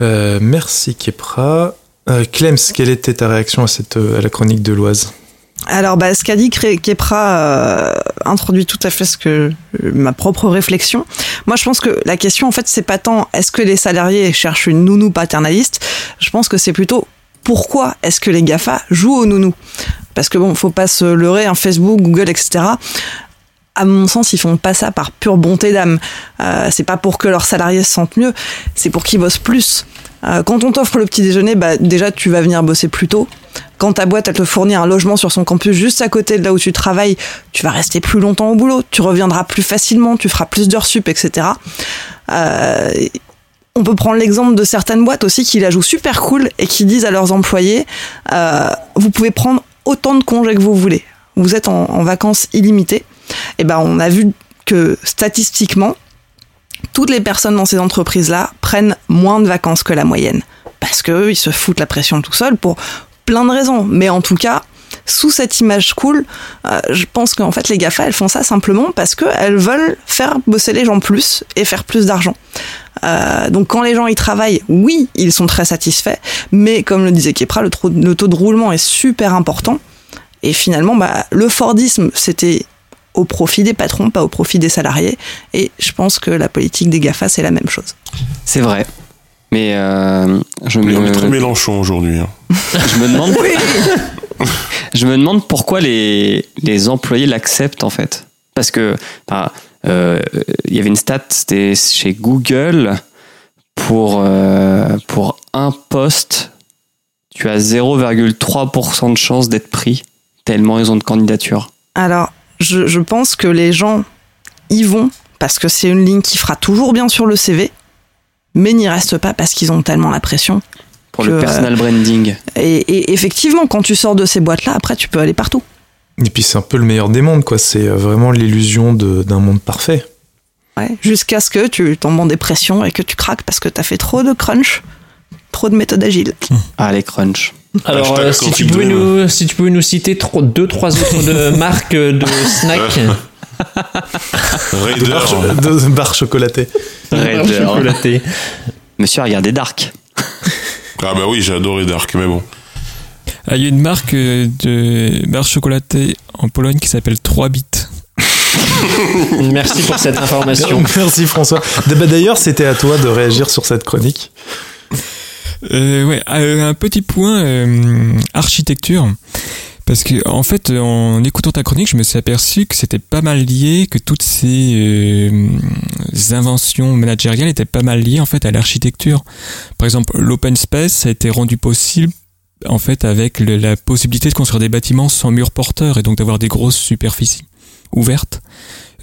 merci Kepra. Euh, Clems, quelle était ta réaction à, cette, euh, à la chronique de l'Oise? Alors, bah, ce qu'a dit Kepra euh, introduit tout à fait que ma propre réflexion. Moi, je pense que la question, en fait, c'est pas tant est-ce que les salariés cherchent une nounou paternaliste. Je pense que c'est plutôt pourquoi est-ce que les Gafa jouent au nounou. Parce que bon, faut pas se leurrer, hein, Facebook, Google, etc à mon sens, ils font pas ça par pure bonté d'âme. Euh, c'est pas pour que leurs salariés se sentent mieux, c'est pour qu'ils bossent plus. Euh, quand on t'offre le petit déjeuner, bah, déjà tu vas venir bosser plus tôt. Quand ta boîte te fournit un logement sur son campus juste à côté de là où tu travailles, tu vas rester plus longtemps au boulot, tu reviendras plus facilement, tu feras plus d'heures sup, etc. Euh, on peut prendre l'exemple de certaines boîtes aussi qui la jouent super cool et qui disent à leurs employés euh, vous pouvez prendre autant de congés que vous voulez. Vous êtes en, en vacances illimitées. Et eh ben on a vu que statistiquement, toutes les personnes dans ces entreprises-là prennent moins de vacances que la moyenne. Parce qu'eux, ils se foutent la pression tout seuls pour plein de raisons. Mais en tout cas, sous cette image cool, euh, je pense qu'en fait les GAFA, elles font ça simplement parce qu'elles veulent faire bosser les gens plus et faire plus d'argent. Euh, donc quand les gens y travaillent, oui, ils sont très satisfaits, mais comme le disait Kepra, le, taux de roulement est super important. Et finalement, bah, le Fordisme, c'était au profit des patrons, pas au profit des salariés. Et je pense que la politique des GAFA, c'est la même chose. C'est vrai. Mais euh, je me... On est très Mélenchon aujourd'hui. Hein. je me demande. je me demande pourquoi les, les employés l'acceptent en fait. Parce que euh, il y avait une stat, c'était chez Google pour euh, pour un poste, tu as 0,3% de chance d'être pris tellement ils ont de candidatures. Alors je, je pense que les gens y vont parce que c'est une ligne qui fera toujours bien sur le CV, mais n'y restent pas parce qu'ils ont tellement la pression. Pour le personal branding. Et, et, effectivement, quand tu sors de ces boîtes-là, après, tu peux aller partout. Et puis c'est un peu le meilleur des mondes, quoi. C'est vraiment l'illusion d'un monde parfait. Ouais, jusqu'à ce que tu tombes en dépression et que tu craques parce que tu as fait trop de crunch, trop de méthodes agiles. Ah, les crunch. Alors, euh, si, tu pouvais nous, si tu pouvais nous citer trois, deux, trois autres de marques de snacks. de, barres de bar chocolatées. chocolaté. Monsieur a regardé Dark. Ah bah oui, j'ai adoré Dark, mais bon. Ah, il y a une marque euh, de barres chocolatées en Pologne qui s'appelle 3 bits. Merci pour cette information. Merci François. Bah, d'ailleurs, c'était à toi de réagir sur cette chronique. Euh, ouais, euh, un petit point euh, architecture. Parce que en fait, en écoutant ta chronique, je me suis aperçu que c'était pas mal lié, que toutes ces euh, inventions managériales étaient pas mal liées en fait à l'architecture. Par exemple, l'open space a été rendu possible en fait avec la possibilité de construire des bâtiments sans murs porteurs et donc d'avoir des grosses superficies ouvertes.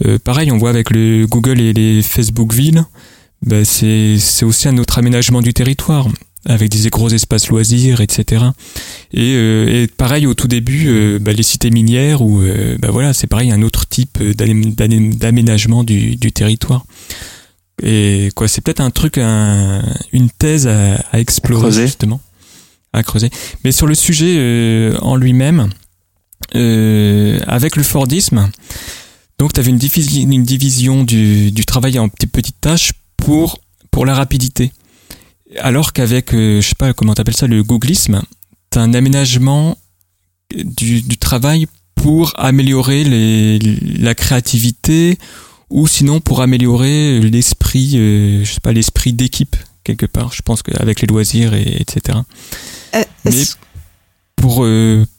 Euh, pareil, on voit avec le Google et les Facebook villes, bah, c'est aussi un autre aménagement du territoire avec des gros espaces loisirs, etc. Et, euh, et pareil au tout début, euh, bah, les cités minières où euh, bah, voilà, c'est pareil un autre type d'aménagement du, du, territoire. Et quoi, c'est peut-être un truc, un, une thèse à, à explorer justement, à creuser. Mais sur le sujet en lui-même, avec le Fordisme, donc tu avais une, division, une division du, du travail en petites petites tâches pour pour la rapidité alors qu'avec, euh, je sais pas comment t'appelles ça, le googlisme, t'as un aménagement du, travail pour améliorer les, la créativité ou sinon pour améliorer l'esprit, euh, je sais pas, l'esprit d'équipe quelque part. Je pense qu'avec les loisirs et etc. Euh, Mais pour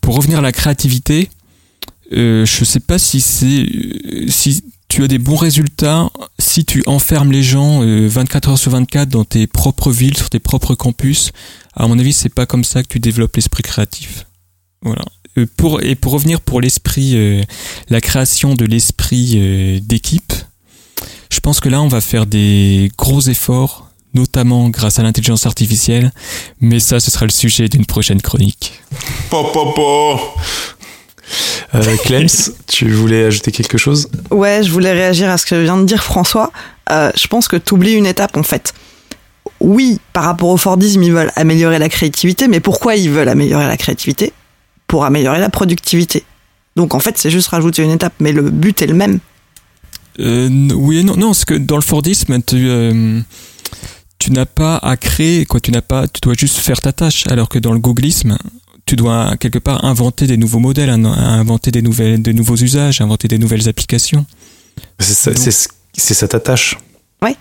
pour revenir à la créativité, je sais pas si c'est si tu as des bons résultats si tu enfermes les gens 24 euh, heures sur 24 dans tes propres villes, sur tes propres campus. À mon avis, c'est pas comme ça que tu développes l'esprit créatif. Voilà. Euh, et pour revenir pour l'esprit, euh, la création de l'esprit d'équipe, je pense que là, on va faire des gros efforts, notamment grâce à l'intelligence artificielle, mais ça, ce sera le sujet d'une prochaine chronique. Euh, Clems, tu voulais ajouter quelque chose? Ouais, je voulais réagir à ce que vient de dire François. Euh, je pense que tu oublies une étape en fait. Oui, par rapport au Fordisme, ils veulent améliorer la créativité, mais pourquoi ils veulent améliorer la créativité? Pour améliorer la productivité. Donc en fait, c'est juste rajouter une étape, mais le but est le même. Euh, oui et non, non, parce que dans le Fordisme, tu, euh, tu n'as pas à créer, quoi, tu n'as pas, tu dois juste faire ta tâche, alors que dans le googlisme, tu dois quelque part inventer des nouveaux modèles, inventer des nouvelles, de nouveaux usages, inventer des nouvelles applications. C'est ça ta tâche. Oui,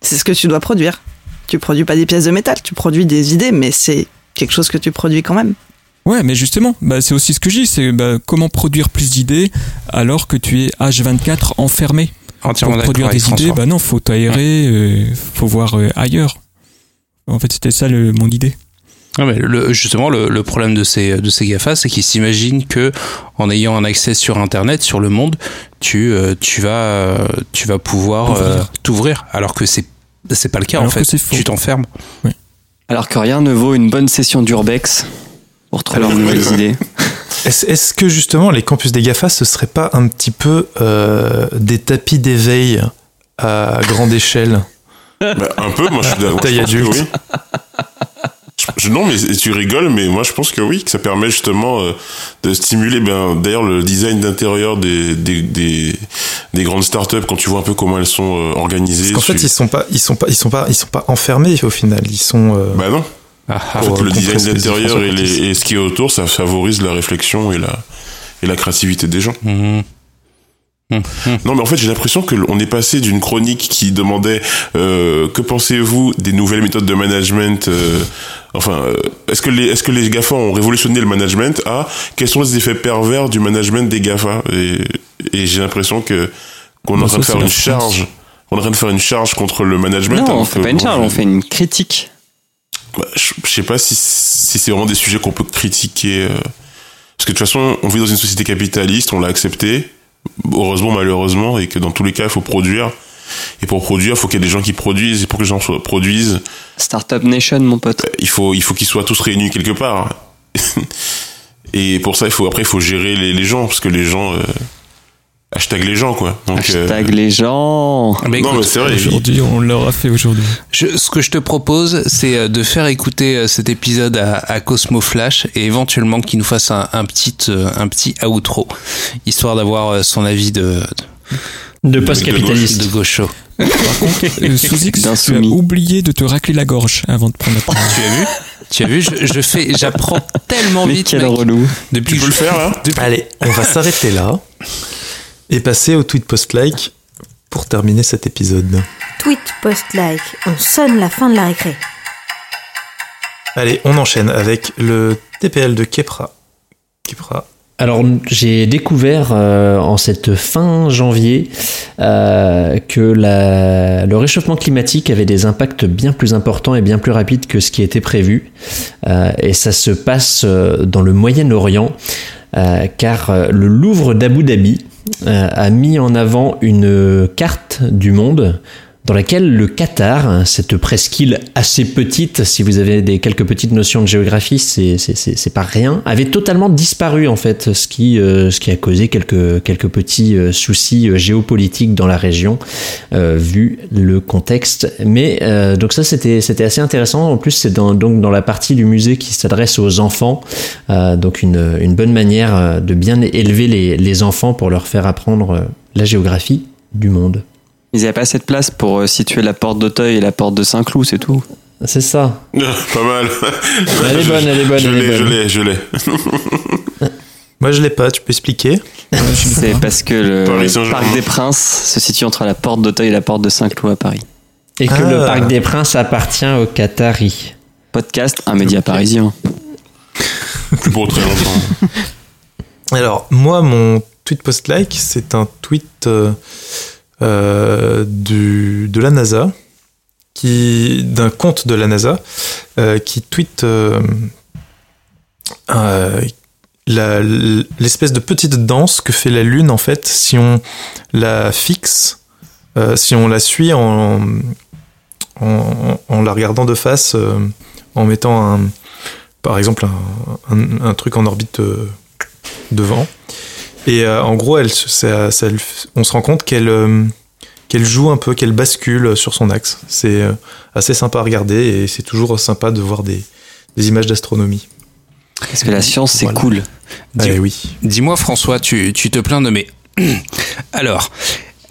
c'est ce que tu dois produire. Tu produis pas des pièces de métal, tu produis des idées, mais c'est quelque chose que tu produis quand même. Ouais, mais justement, bah, c'est aussi ce que je dis, c'est bah, comment produire plus d'idées alors que tu es H24 enfermé. Entièrement Pour produire des idées, bah non, faut t'aérer, euh, faut voir euh, ailleurs. En fait, c'était ça le, mon idée. Ah mais le, justement, le, le, problème de ces, de ces GAFA, c'est qu'ils s'imaginent que en ayant un accès sur Internet, sur le monde, tu, euh, tu, vas, tu vas pouvoir euh, t'ouvrir. Alors que c'est c'est pas le cas en fait. Tu t'enfermes. Oui. Alors que rien ne vaut une bonne session d'Urbex pour trouver de nouvelles idées. Est-ce que justement les campus des GAFA, ce serait pas un petit peu euh, des tapis d'éveil à grande échelle? Bah, Un peu, moi je suis d'accord. Taille adulte. Je, non, mais tu rigoles, mais moi je pense que oui, que ça permet justement euh, de stimuler. Ben, d'ailleurs, le design d'intérieur des, des, des, des, grandes startups, quand tu vois un peu comment elles sont euh, organisées. Parce qu'en fait, ils sont pas, ils sont pas, ils sont pas, ils sont pas enfermés au final. Ils sont. Euh, bah non. Ah, ah. en fait, le design d'intérieur et, et, ce qui est autour, ça favorise la réflexion et la et la créativité des gens. Non, mais en fait, j'ai l'impression que on est passé d'une chronique qui demandait euh, que pensez-vous des nouvelles méthodes de management. Euh, enfin, euh, est-ce que les est-ce que les Gafa ont révolutionné le management à quels sont les effets pervers du management des Gafa? Et, et j'ai l'impression que qu'on est en train de faire une charge. On est en train de faire une charge contre le management. Non, on fait pas une charge, on fait une critique. Bah, je, je sais pas si si c'est vraiment des sujets qu'on peut critiquer. parce que de toute façon, on vit dans une société capitaliste, on l'a accepté heureusement, malheureusement, et que dans tous les cas, il faut produire. Et pour produire, il faut qu'il y ait des gens qui produisent. Et pour que les gens produisent. Startup Nation, mon pote. Il faut, il faut qu'ils soient tous réunis quelque part. et pour ça, il faut, après, il faut gérer les, les gens, parce que les gens, euh, Hashtag les gens, quoi. Donc, Hashtag euh, les gens. Mais non, mais c'est vrai. Aujourd'hui, on l'aura fait aujourd'hui. ce que je te propose, c'est euh, de faire écouter euh, cet épisode à, à Cosmo Flash et éventuellement qu'il nous fasse un, un, petit, un petit outro, histoire d'avoir son avis de. De, post-capitaliste. De, gaucho. Par contre, Sous-X, tu as oublié de te racler la gorge avant de prendre la parole. tu as vu? Tu as vu? Je, je fais, j'apprends tellement vite. Quel relou. Depuis tu peux le faire là Allez, on va s'arrêter là et passer au tweet post-like pour terminer cet épisode. Tweet post-like, on sonne la fin de la récré. Allez, on enchaîne avec le TPL de Kepra. Kepra. alors j'ai découvert euh, en cette fin janvier euh, que la, le réchauffement climatique avait des impacts bien plus importants et bien plus rapides que ce qui était prévu. Euh, et ça se passe dans le Moyen-Orient, car le Louvre d'Abu Dhabi a mis en avant une carte du monde dans laquelle le Qatar, cette presqu'île assez petite, si vous avez des quelques petites notions de géographie, c'est pas rien, avait totalement disparu en fait, ce qui euh, a causé quelques petits euh, soucis euh, géopolitiques dans la région vu le contexte. Mais donc ça c'était assez intéressant. En plus c'est dans la partie du musée qui s'adresse aux enfants, donc une bonne manière de bien élever les enfants pour leur faire apprendre la géographie du monde. Ils n'avaient pas assez de place pour euh, situer la porte d'Auteuil et la porte de Saint-Cloud, c'est tout. C'est ça. pas mal. Elle est bonne, elle est bonne. Je l'ai, je l'ai, je l'ai. Moi, je l'ai pas. Tu peux expliquer C'est parce que le Parc des Princes se situe entre la porte d'Auteuil et la porte de Saint-Cloud à Paris. Et que le ah. Parc des Princes appartient au Qatari. Podcast, un média parisien. Plus pour très longtemps. Alors, moi, mon tweet post-like, c'est un tweet euh, euh, de la NASA, qui d'un compte de la NASA, euh, qui tweet euh, l'espèce de petite danse que fait la Lune en fait si on la fixe, si on la suit en, la regardant de face, en mettant un, par exemple un truc en orbite devant. Et euh, en gros, elle, on se rend compte qu'elle euh, qu'elle joue un peu, qu'elle bascule sur son axe. C'est euh, assez sympa à regarder et c'est toujours sympa de voir des, des images d'astronomie. Parce que la science, c'est cool. Eh oui. Dis-moi, François, tu, tu, te plains de mais. Alors,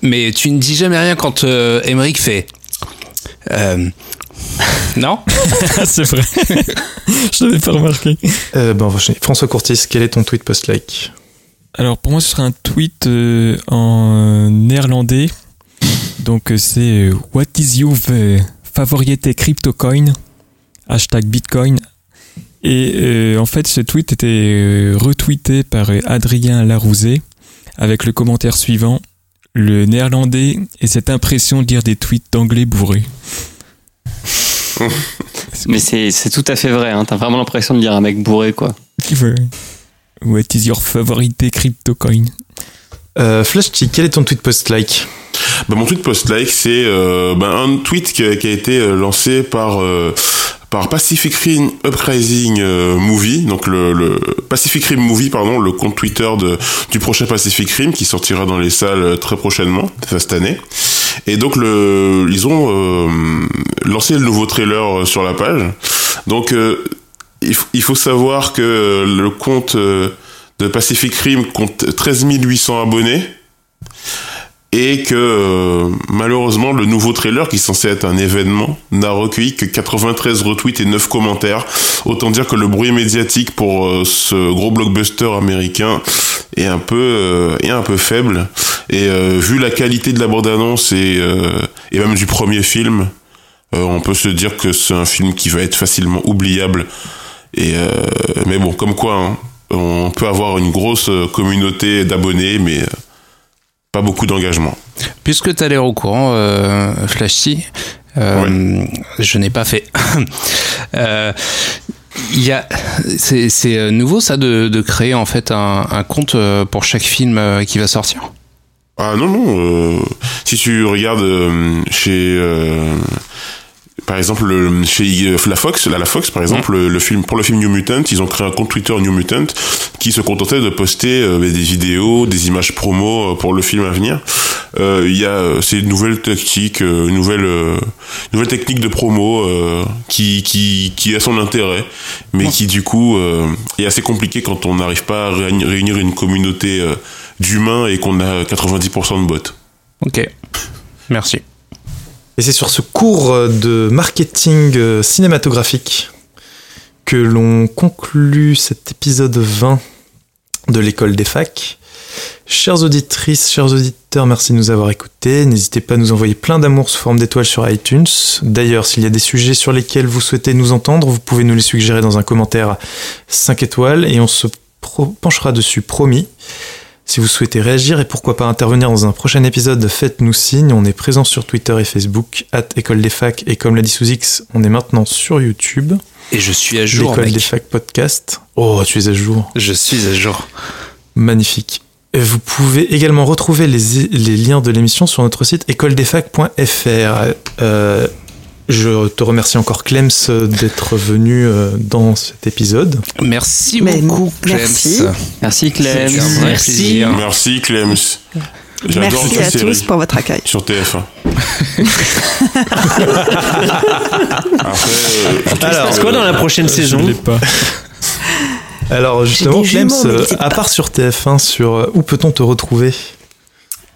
mais tu ne dis jamais rien quand euh, fait. non? C'est vrai. Je n'avais pas remarqué. François Courtis, quel est ton tweet post-like? Alors pour moi, ce serait un tweet euh, en néerlandais. Donc euh, c'est euh, What is your favorite crypto coin Hashtag Bitcoin. Et en fait, ce tweet était retweeté par Adrien Larouzet avec le commentaire suivant Le néerlandais et cette impression de lire des tweets d'anglais bourrés. Mais c'est tout à fait vrai, hein. t'as vraiment l'impression de lire un mec bourré quoi. What is your favorite crypto coin euh, quel est ton tweet post-like bah, Mon tweet post-like, c'est euh, bah, un tweet qui a, été euh, lancé par euh, par Pacific Rim Uprising Movie, donc le, le, Pacific Rim Movie, pardon, le compte Twitter de, du prochain Pacific Rim qui sortira dans les salles très prochainement, cette année. Et donc le, ils ont lancé le nouveau trailer sur la page. Donc il, faut savoir que le compte euh, de Pacific Rim compte 13 800 abonnés et que euh, malheureusement le nouveau trailer qui est censé être un événement n'a recueilli que 93 retweets et 9 commentaires. Autant dire que le bruit médiatique pour euh, ce gros blockbuster américain est un peu est un peu faible et vu la qualité de la bande-annonce et et même du premier film, on peut se dire que c'est un film qui va être facilement oubliable et euh, mais bon, comme quoi, hein, on peut avoir une grosse euh, communauté d'abonnés, mais euh, pas beaucoup d'engagement. Puisque tu as l'air au courant, euh, Flashy, euh, je n'ai pas fait. euh, il y a, c'est, nouveau ça de, de, créer en fait un, un, compte pour chaque film qui va sortir? Ah non non, si tu regardes chez par exemple le, chez la Fox la, la Fox par exemple le, film pour le film New Mutant ils ont créé un compte Twitter New Mutant qui se contentait de poster euh, des vidéos des images promo euh, pour le film à venir. Euh, il y a c'est une nouvelle tactique une nouvelle nouvelle technique de promo qui qui qui a son intérêt mais qui du coup est assez compliqué quand on n'arrive pas à réunir une communauté d'humains et qu'on a 90% de bots. Ok. Merci et c'est sur ce cours de marketing euh, cinématographique que l'on conclut cet épisode 20 de l'école des facs. Chères auditrices, chers auditeurs, merci de nous avoir écoutés. N'hésitez pas à nous envoyer plein d'amour sous forme d'étoiles sur iTunes. D'ailleurs, s'il y a des sujets sur lesquels vous souhaitez nous entendre, vous pouvez nous les suggérer dans un commentaire 5 étoiles et on se penchera dessus, promis. Si vous souhaitez réagir et pourquoi pas intervenir dans un prochain épisode, faites-nous signe. On est présent sur Twitter et Facebook, at École des Facs, et comme l'a dit sous X, on est maintenant sur YouTube. Et je suis à jour. L'école des facs podcast. Oh, tu es à jour. Je suis à jour. Magnifique. Vous pouvez également retrouver les, les liens de l'émission sur notre site écoledesfacs.fr. Euh, je te remercie encore Clems d'être venu euh, dans cet épisode. Merci beaucoup Clems. Merci. Merci Clems. Merci. Merci Clems. Merci à tous pour votre accueil. Sur TF1. Après, euh, Alors, quoi dans la prochaine saison pas. Alors justement, Clems, à part sur TF1, sur euh, où peut-on te retrouver?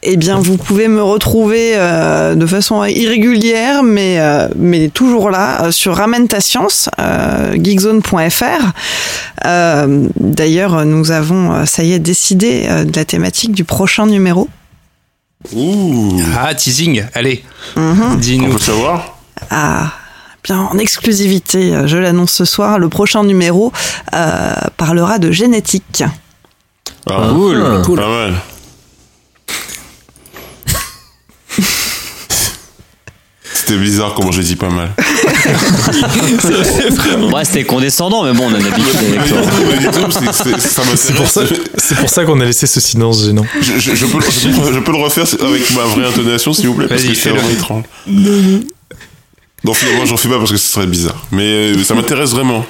Eh bien, vous pouvez me retrouver euh, de façon irrégulière, mais, euh, mais toujours là, sur Ramène ta science, geekzone.fr. D'ailleurs, nous avons, ça y est, décidé de la thématique du prochain numéro. Ouh. Ah, teasing, allez, Mhm. dis-nous. on peut savoir Ah, bien en exclusivité, euh, je l'annonce ce soir, le prochain numéro euh, parlera de génétique. Ah, Cool. Pas mal. C'était bizarre comment j'ai dit pas mal. Ouais, c'était condescendant, mais bon, on a l'habitude avec toi. C'est- c'est- ça C'est pour ça, qu'on a laissé ce silence gênant. Je, je- je peux, je peux- je peux le refaire avec ma vraie intonation, s'il vous plaît, parce que c'est vraiment étrange. Non, finalement, j'en fais pas parce que ce serait bizarre. Mais euh, ça m'intéresse vraiment.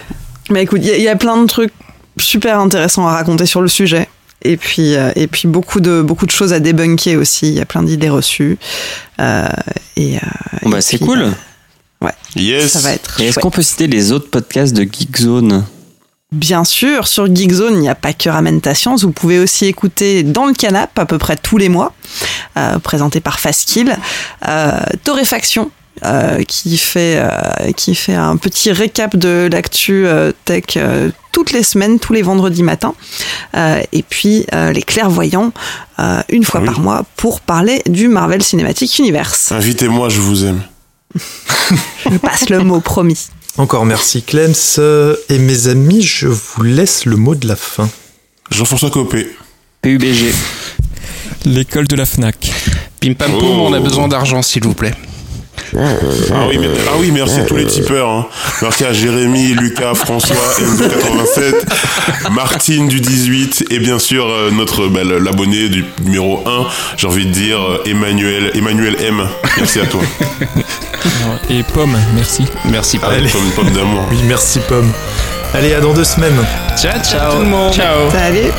Mais écoute, il y, y a plein de trucs super intéressants à raconter sur le sujet. Et puis, euh, et puis beaucoup, de, beaucoup de choses à débunker aussi. Il y a plein d'idées reçues. Euh, et, euh, bah, et c'est puis, cool. euh, Yes. ça va être. Et est-ce chouette. qu'on peut citer les autres podcasts de Geekzone Bien sûr, sur Geekzone, il n'y a pas que Ramène ta science. Vous pouvez aussi écouter Dans le canap à peu près tous les mois, euh, présenté par Faskill. Euh, Torréfaction, euh, qui, fait, euh, qui fait un petit récap de l'actu euh, tech euh, toutes les semaines, tous les vendredis matins. Euh, et puis euh, Les Clairvoyants, euh, une fois oui. par mois, pour parler du Marvel Cinematic Universe. Invitez-moi, je vous aime. Je passe le mot, promis. Encore merci Clems. Et mes amis, je vous laisse le mot de la fin. Jean-François Copé. PUBG. L'école de la FNAC. Pim pam poum, Oh. on a besoin d'argent, s'il vous plaît. Ah oui, mais- ah oui, merci à tous les tipeurs. Hein. Merci à Jérémy, Lucas, François, M87, Martine du 18 et bien sûr euh, notre bah, l'abonné du numéro 1, j'ai envie de dire euh, Emmanuel, Emmanuel M. Merci à toi. Et Pomme, merci. Merci, Paul. Allez. Pomme, pomme d'amour. Oui, merci Pomme. Allez, à dans deux semaines. Ciao, ciao, tout le monde. Ciao. Salut